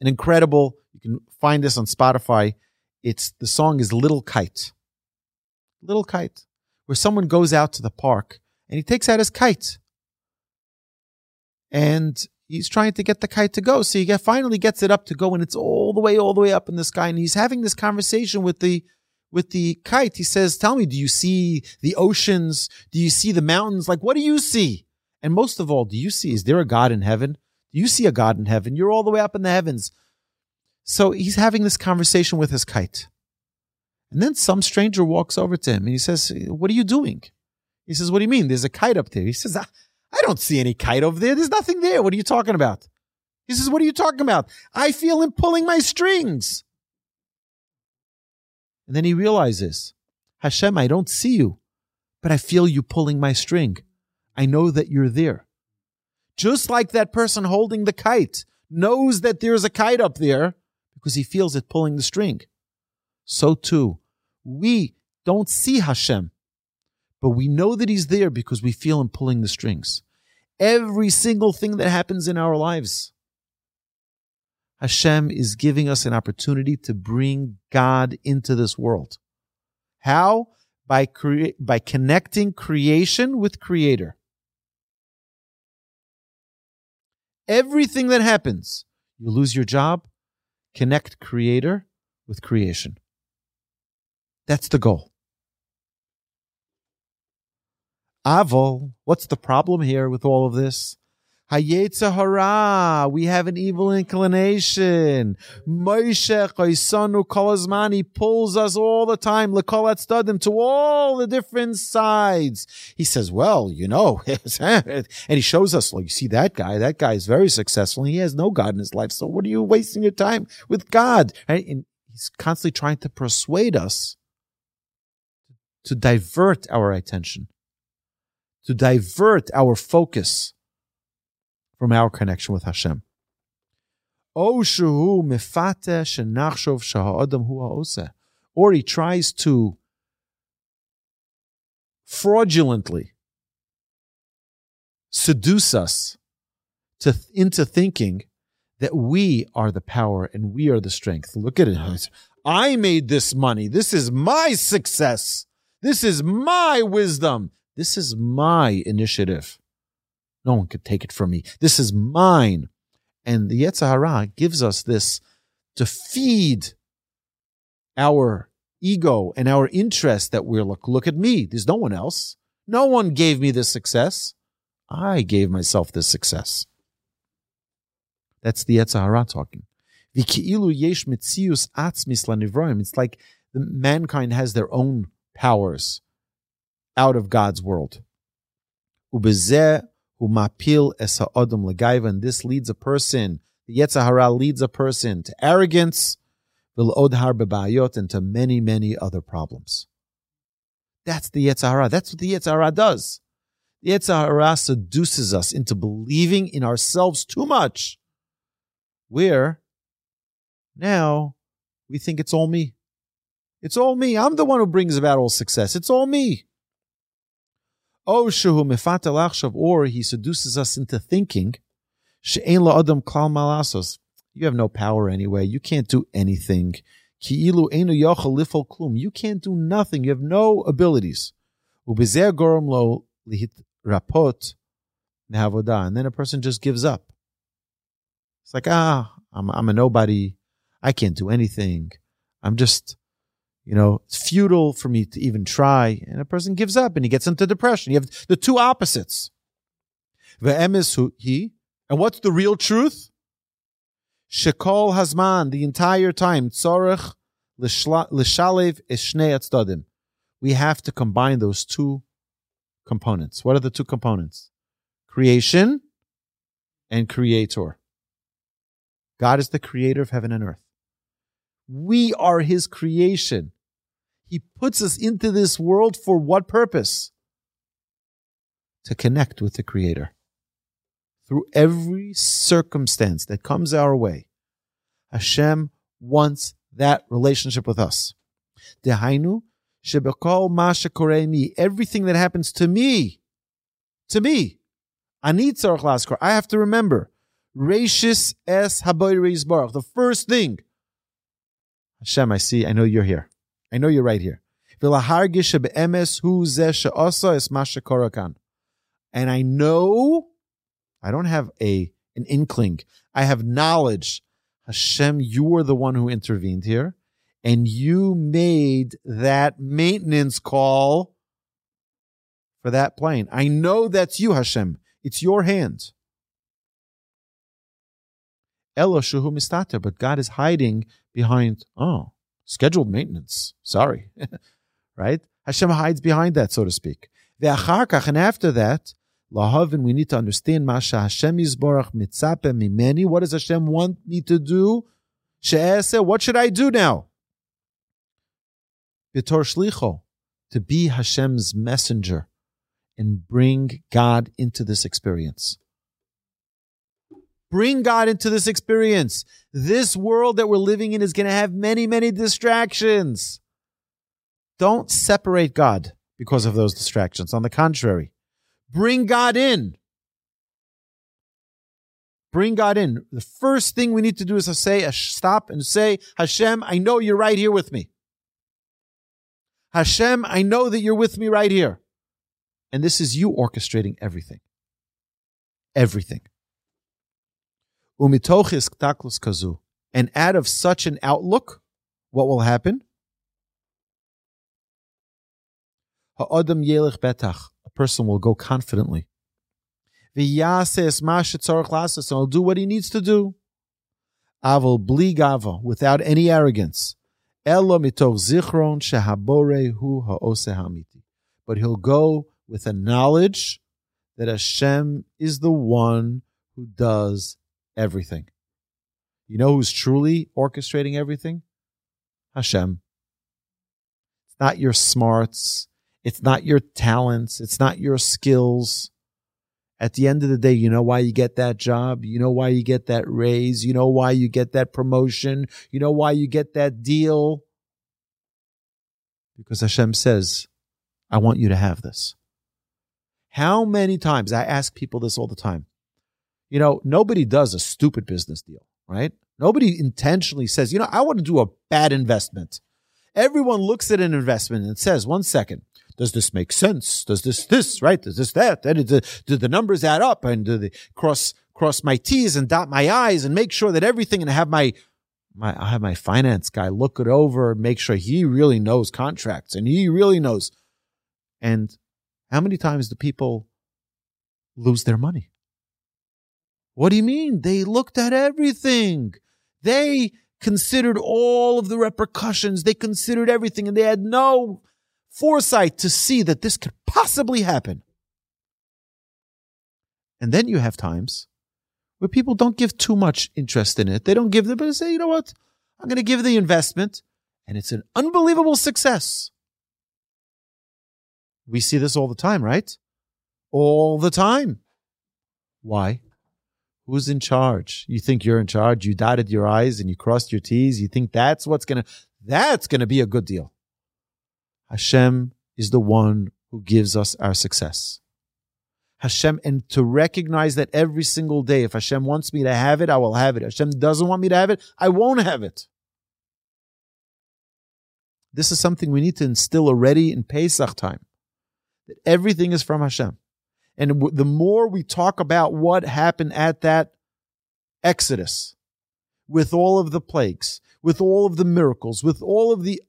an incredible. You can find this on Spotify. It's the song is Little Kite. Little Kite, where someone goes out to the park and he takes out his kite. And he's trying to get the kite to go. So he get, finally gets it up to go and it's all the way, all the way up in the sky. And he's having this conversation with the, with the kite. He says, tell me, do you see the oceans? Do you see the mountains? Like, what do you see? And most of all, do you see, is there a God in heaven? You see a God in heaven. You're all the way up in the heavens. So he's having this conversation with his kite. And then some stranger walks over to him and he says, What are you doing? He says, What do you mean? There's a kite up there. He says, I, I don't see any kite over there. There's nothing there. What are you talking about? He says, What are you talking about? I feel him pulling my strings. And then he realizes, Hashem, I don't see you, but I feel you pulling my string. I know that you're there. Just like that person holding the kite knows that there's a kite up there because he feels it pulling the string. So too, we don't see Hashem, but we know that he's there because we feel him pulling the strings. Every single thing that happens in our lives, Hashem is giving us an opportunity to bring God into this world. How? By, cre- by connecting creation with creator. Everything that happens. You lose your job, connect creator with creation. That's the goal. Avol, what's the problem here with all of this? Hayetzahara, we have an evil inclination. Moshe Chaisanu Kolazman, he pulls us all the time, Lekolat Studim, to all the different sides. He says, well, you know, and he shows us, like, you see that guy, that guy is very successful. and he has no God in his life. So what are you wasting your time with God? And he's constantly trying to persuade us to divert our attention, to divert our focus from our connection with Hashem. Oh, or he tries to fraudulently seduce us to, into thinking that we are the power and we are the strength. Look at it. Uh-huh. I made this money. This is my success. This is my wisdom. This is my initiative. No one could take it from me. This is mine. And the Yetzer Hara gives us this to feed our ego and our interest that we're look, look at me. There's no one else. No one gave me this success. I gave myself this success. That's the Yetzer Hara talking. It's like mankind has their own powers out of God's world who mapil esa odom legaiva, and this leads a person The Yetzer Hara leads a person to arrogance, odhar bebayot, and to many, many other problems. That's the Yetzer Hara. That's what the Yetzer Hara does. The Yetzer Hara seduces us into believing in ourselves too much, where now we think it's all me. It's all me. I'm the one who brings about all success. It's all me. Oh, or he seduces us into thinking you have no power anyway. You can't do anything. You can't do nothing. You have no abilities. And then a person just gives up. It's like, ah, I'm, I'm a nobody. I can't do anything. I'm just, you know, it's futile for me to even try. And a person gives up and he gets into depression. You have the two opposites. Ve'em is he and what's the real truth? Shekol Hazman, the entire time, Tzorech L'shalev Eshnei Atzdadim. We have to combine those two components. What are the two components? Creation and creator. God is the creator of heaven and earth. We are his creation. He puts us into this world for what purpose? To connect with the creator through every circumstance that comes our way, Hashem wants that relationship with us. Dehainu, shebekol masha me, everything that happens to me, to me, ani tzarech laskor, I have to remember, Rashis es haboy baruch, the first thing, Hashem, I see, I know you're here. I know you're right here. And I know I don't have a an inkling. I have knowledge. Hashem, you are the one who intervened here, and you made that maintenance call for that plane. I know that's you, Hashem. It's your hand. Elo shuhu mistater, but God is hiding behind, oh, scheduled maintenance. Sorry. right? Hashem hides behind that, so to speak. And after that, Lahavin, we need to understand Masha Hashem Yisborach mitzape mimeni. What does Hashem want me to do? She'ese, what should I do now? Bitor shlicho, to be Hashem's messenger and bring God into this experience. Bring God into this experience. This world that we're living in is going to have many, many distractions. Don't separate God because of those distractions. On the contrary, Bring God in. Bring God in. The first thing we need to do is to say, stop and say, Hashem, I know you're right here with me. Hashem, I know that you're with me right here. And this is you orchestrating everything. Everything. Kazu. And out of such an outlook, what will happen? Ha'adam yelech betach A person will go confidently. And he'll do what he needs to do. Aval bli gava, without any arrogance. Elo mitoch zichron shehabore hu ha'ose hamiti. But he'll go with a knowledge that Hashem is the one who does everything. You know who's truly orchestrating everything? Hashem. It's not your smarts. It's not your talents. It's not your skills. At the end of the day, you know why you get that job. You know why you get that raise. You know why you get that promotion. You know why you get that deal. Because Hashem says, I want you to have this. How many times I ask people this all the time? You know, nobody does a stupid business deal, right? Nobody intentionally says, you know, I want to do a bad investment. Everyone looks at an investment and says, one second, does this make sense? Does this this right? Does this that? Do the numbers add up? And do they cross cross my T's and dot my I's and make sure that everything and have my my I have my finance guy look it over and make sure he really knows contracts and he really knows. And how many times do people lose their money? What do you mean? They looked at everything. They considered all of the repercussions. They considered everything and they had no foresight to see that this could possibly happen. And then you have times where people don't give too much interest in it. They don't give the, but they say, you know what? I'm going to give the investment and it's an unbelievable success. We see this all the time, right? All the time. Why? Who's in charge? You think you're in charge. You dotted your I's and you crossed your T's. You think that's what's going to, that's going to be a good deal. Hashem is the one who gives us our success. Hashem, and to recognize that every single day, if Hashem wants me to have it, I will have it. Hashem doesn't want me to have it, I won't have it. This is something we need to instill already in Pesach time. That everything is from Hashem. And the more we talk about what happened at that Exodus, with all of the plagues, with all of the miracles, with all of the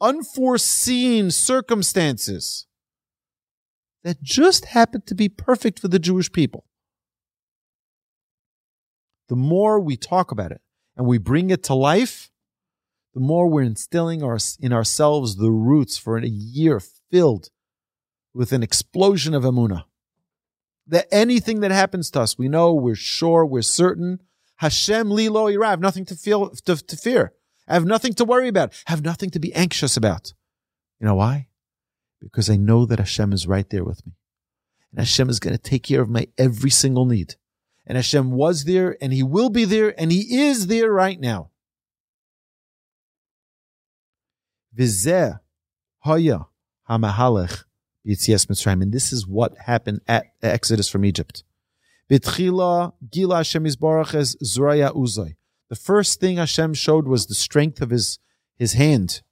unforeseen circumstances that just happened to be perfect for the Jewish people. The more we talk about it and we bring it to life, the more we're instilling our, in ourselves the roots for a year filled with an explosion of emuna. That anything that happens to us, we know, we're sure, we're certain. Hashem li lo I have nothing to feel to, to fear. I have nothing to worry about. I have nothing to be anxious about. You know why? Because I know that Hashem is right there with me. And Hashem is going to take care of my every single need. And Hashem was there and He will be there and He is there right now. Vizeh haya hamahalech b'yitzias Mitzrayim. And this is what happened at Exodus from Egypt. The first thing Hashem showed was the strength of his, his hand.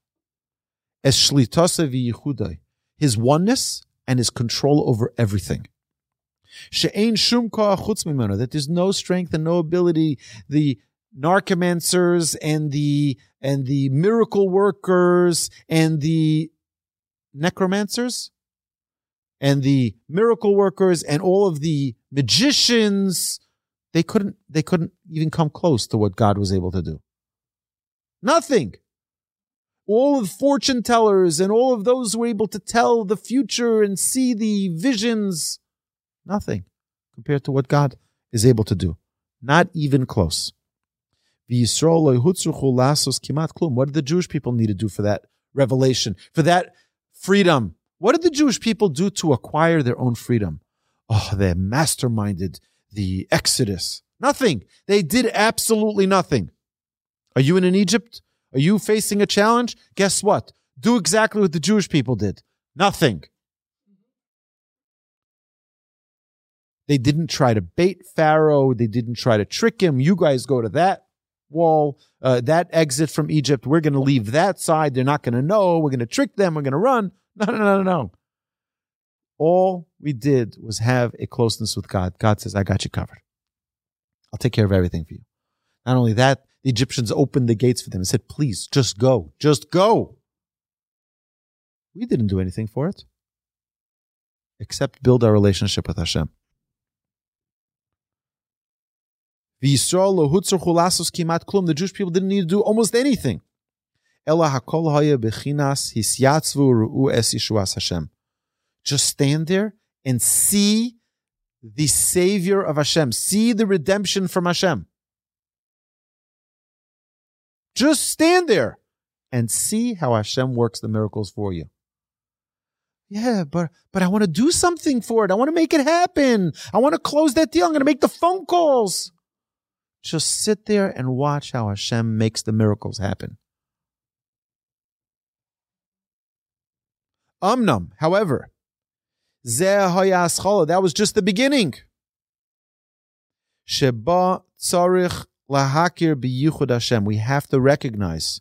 His oneness and his control over everything. That there's no strength and no ability. The narcomancers and the and the miracle workers and the necromancers and the miracle workers and all of the magicians they couldn't they couldn't even come close to what God was able to do. Nothing. All of the fortune tellers and all of those who were able to tell the future and see the visions, nothing compared to what God is able to do. Not even close. What did the Jewish people need to do for that revelation, for that freedom? What did the Jewish people do to acquire their own freedom? Oh, they masterminded the Exodus. Nothing. They did absolutely nothing. Are you in an Egypt? Are you facing a challenge? Guess what? Do exactly what the Jewish people did. Nothing. They didn't try to bait Pharaoh. They didn't try to trick him. You guys go to that wall, uh, that exit from Egypt. We're going to leave that side. They're not going to know. We're going to trick them. We're going to run. No, no, no, no, no. All we did was have a closeness with God. God says, I got you covered. I'll take care of everything for you. Not only that, the Egyptians opened the gates for them and said, please, just go, just go. We didn't do anything for it except build our relationship with Hashem. The Jewish people didn't need to do almost anything. Just stand there and see the Savior of Hashem, see the redemption from Hashem. Just stand there and see how Hashem works the miracles for you. Yeah, but but I want to do something for it. I want to make it happen. I want to close that deal. I'm going to make the phone calls. Just sit there and watch how Hashem makes the miracles happen. However, that was just the beginning. Lahakir. We have to recognize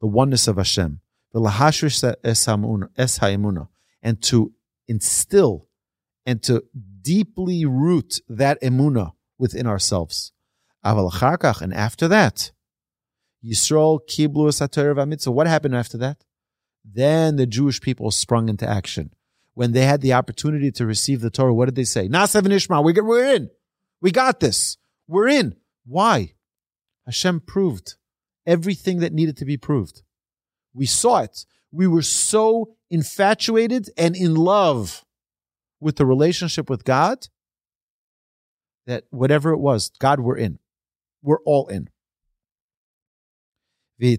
the oneness of Hashem. The and to instill and to deeply root that emuna within ourselves. And after that, Yisrael kiblu. So, What happened after that? Then the Jewish people sprung into action when they had the opportunity to receive the Torah, what did they say? Na'aseh v'nishma, we're, we're in. We got this. We're in. Why? Hashem proved everything that needed to be proved. We saw it. We were so infatuated and in love with the relationship with God that whatever it was, God, we're in. We're all in. And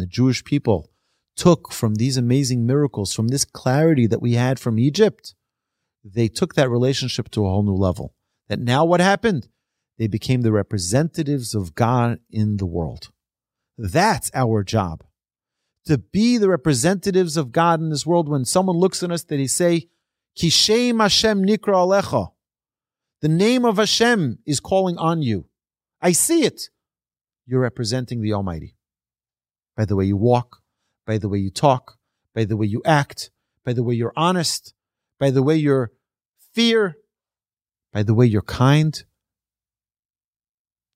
the Jewish people took from these amazing miracles, from this clarity that we had from Egypt, they took that relationship to a whole new level. That now what happened? They became the representatives of God in the world. That's our job. To be the representatives of God in this world when someone looks at us that they say, Kishem Hashem Nikra Alecha. The name of Hashem is calling on you. I see it. You're representing the Almighty. By the way you walk, by the way you talk, by the way you act, by the way you're honest, by the way you're fear, by the way you're kind.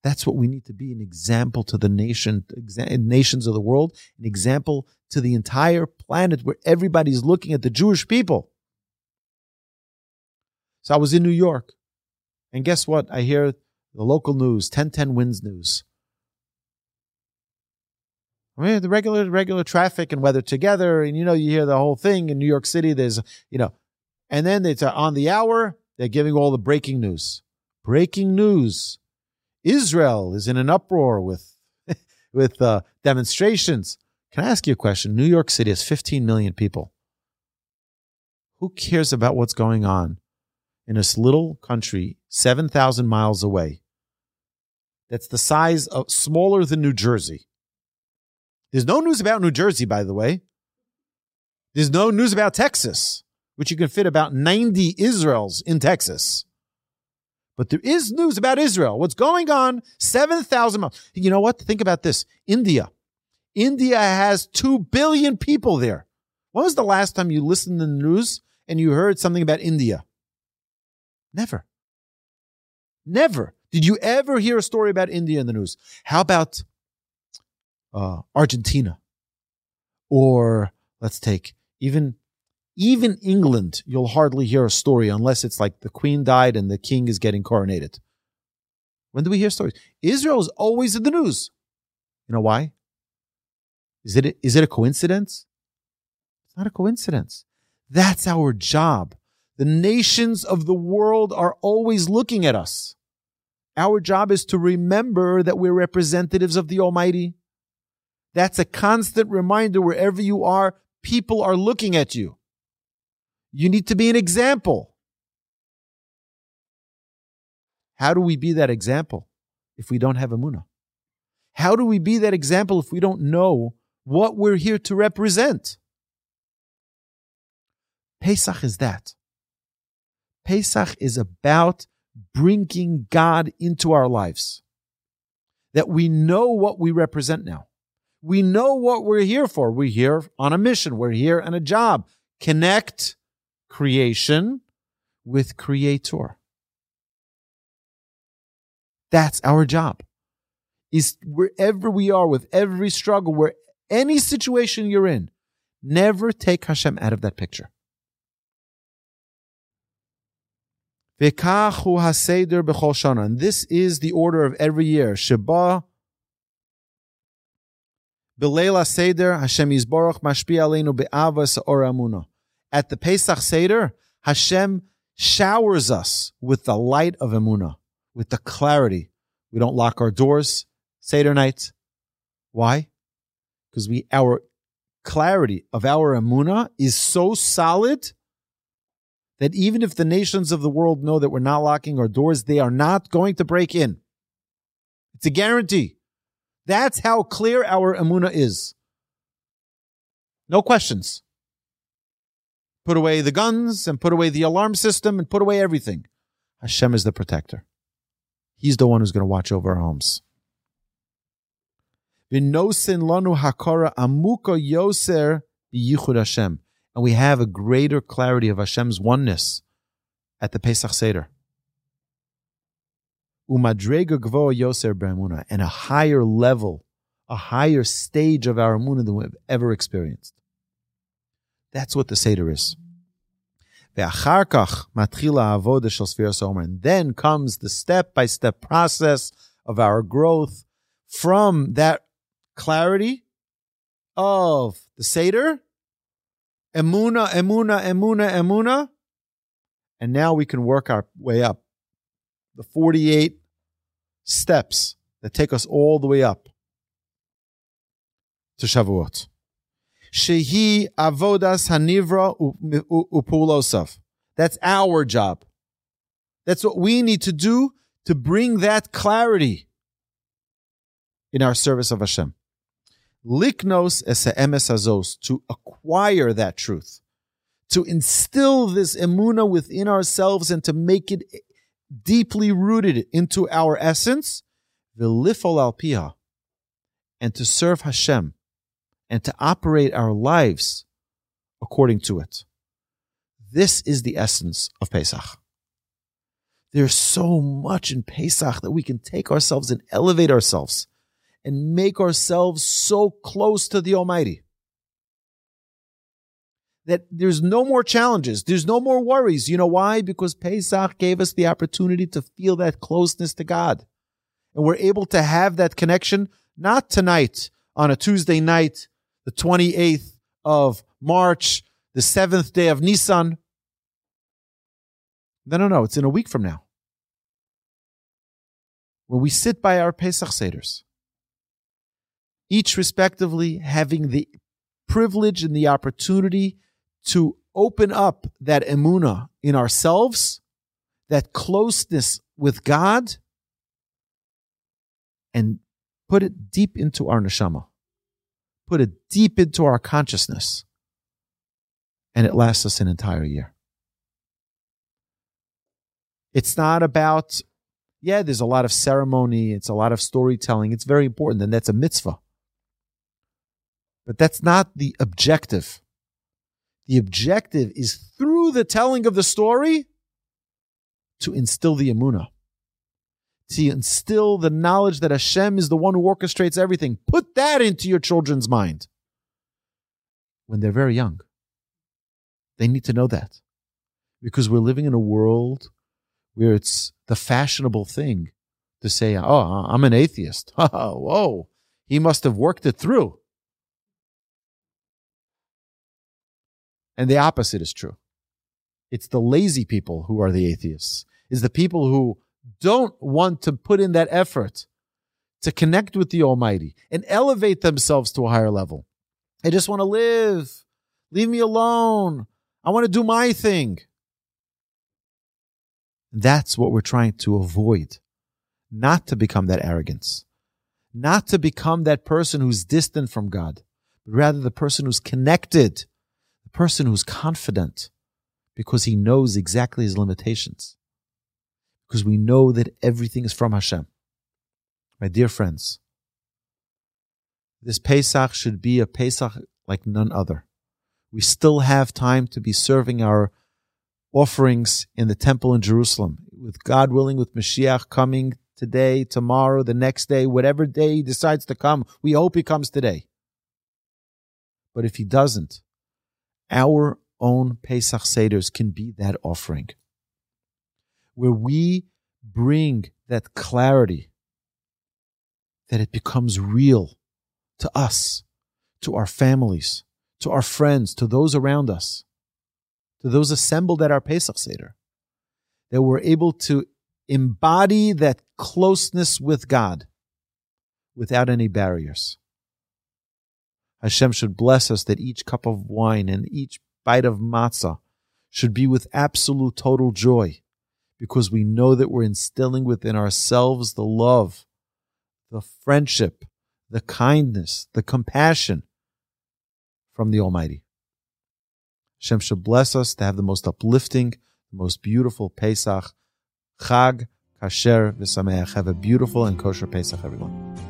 That's what we need to be an example to the nation, nations of the world, an example to the entire planet where everybody's looking at the Jewish people. So I was in New York, and guess what? I hear the local news, 1010 WINS News. I mean, the regular regular traffic and weather together, and you know, you hear the whole thing in New York City. There's, you know, and then it's on the hour. They're giving all the breaking news. Breaking news: Israel is in an uproar with with uh, demonstrations. Can I ask you a question? New York City has 15 million people. Who cares about what's going on in this little country 7,000 miles away that's the size of smaller than New Jersey. There's no news about New Jersey, by the way. There's no news about Texas, which you can fit about 90 Israels in Texas. But there is news about Israel. What's going on? 7,000 miles. You know what? Think about this. India. India has 2 billion people there. When was the last time you listened to the news and you heard something about India? Never. Never. Did you ever hear a story about India in the news? How about uh, Argentina? Or let's take even even England, you'll hardly hear a story unless it's like the queen died and the king is getting coronated. When do we hear stories? Israel is always in the news. You know why? Is it, is it a coincidence? It's not a coincidence. That's our job. The nations of the world are always looking at us. Our job is to remember that we're representatives of the Almighty. That's a constant reminder wherever you are, people are looking at you. You need to be an example. How do we be that example if we don't have Emunah? How do we be that example if we don't know what we're here to represent? Pesach is that. Pesach is about bringing God into our lives. That we know what we represent now. We know what we're here for. We're here on a mission. We're here on a job. Connect creation with creator. That's our job. Is wherever we are with every struggle, where any situation you're in, never take Hashem out of that picture. And this is the order of every year. Sheba Belela Seder Hashem Yisborach Mashpi Aleinu Be'ava Sa'or Amuna. At the Pesach Seder, Hashem showers us with the light of Emuna, with the clarity. We don't lock our doors Seder night. Why? Because we our clarity of our Emuna is so solid that even if the nations of the world know that we're not locking our doors, they are not going to break in. It's a guarantee. That's how clear our Emuna is. No questions. Put away the guns and put away the alarm system and put away everything. Hashem is the protector. He's the one who's going to watch over our homes. lanu hakara amuka yoser Hashem and we have a greater clarity of Hashem's oneness at the Pesach Seder. And a higher level, a higher stage of our emunah than we've ever experienced. That's what the Seder is. And then comes the step-by-step process of our growth from that clarity of the Seder Emuna, emuna, emuna, emuna. And now we can work our way up. The 48 steps that take us all the way up to Shavuot. Shehi avodas hanivra upulosav. That's our job. That's what we need to do to bring that clarity in our service of Hashem. Liknos ese'emes azos, to acquire that truth, to instill this emuna within ourselves and to make it deeply rooted into our essence, v'lifol al piha, and to serve Hashem and to operate our lives according to it. This is the essence of Pesach. There's so much in Pesach that we can take ourselves and elevate ourselves and make ourselves so close to the Almighty that there's no more challenges, there's no more worries. You know why? Because Pesach gave us the opportunity to feel that closeness to God. And we're able to have that connection, not tonight on a Tuesday night the 28th of March, the seventh day of Nisan. No, no, no. It's in a week from now. When we sit by our Pesach Seders, each respectively having the privilege and the opportunity to open up that emuna in ourselves, that closeness with God, and put it deep into our neshama put it deep into our consciousness, and it lasts us an entire year. It's not about, yeah, there's a lot of ceremony, it's a lot of storytelling, it's very important, and that's a mitzvah. But that's not the objective. The objective is through the telling of the story to instill the emuna to instill the knowledge that Hashem is the one who orchestrates everything. Put that into your children's mind when they're very young. They need to know that because we're living in a world where it's the fashionable thing to say, Oh, I'm an atheist. Oh whoa, he must have worked it through. And the opposite is true. It's the lazy people who are the atheists, is the people who don't want to put in that effort to connect with the Almighty and elevate themselves to a higher level. They just want to live. Leave me alone. I want to do my thing. That's what we're trying to avoid. Not to become that arrogance. Not to become that person who's distant from God, but rather the person who's connected, the person who's confident because he knows exactly his limitations because we know that everything is from Hashem. My dear friends, this Pesach should be a Pesach like none other. We still have time to be serving our offerings in the temple in Jerusalem. With God willing, with Mashiach coming today, tomorrow, the next day, whatever day he decides to come, we hope he comes today. But if he doesn't, our own Pesach Seders can be that offering where we bring that clarity that it becomes real to us, to our families, to our friends, to those around us, to those assembled at our Pesach Seder, that we're able to embody that closeness with God without any barriers. Hashem should bless us that each cup of wine and each bite of matzah should be with absolute total joy because we know that we're instilling within ourselves the love, the friendship, the kindness, the compassion from the Almighty. Hashem should bless us to have the most uplifting, the most beautiful Pesach, Chag, Kasher, V'Sameach. Have a beautiful and kosher Pesach, everyone.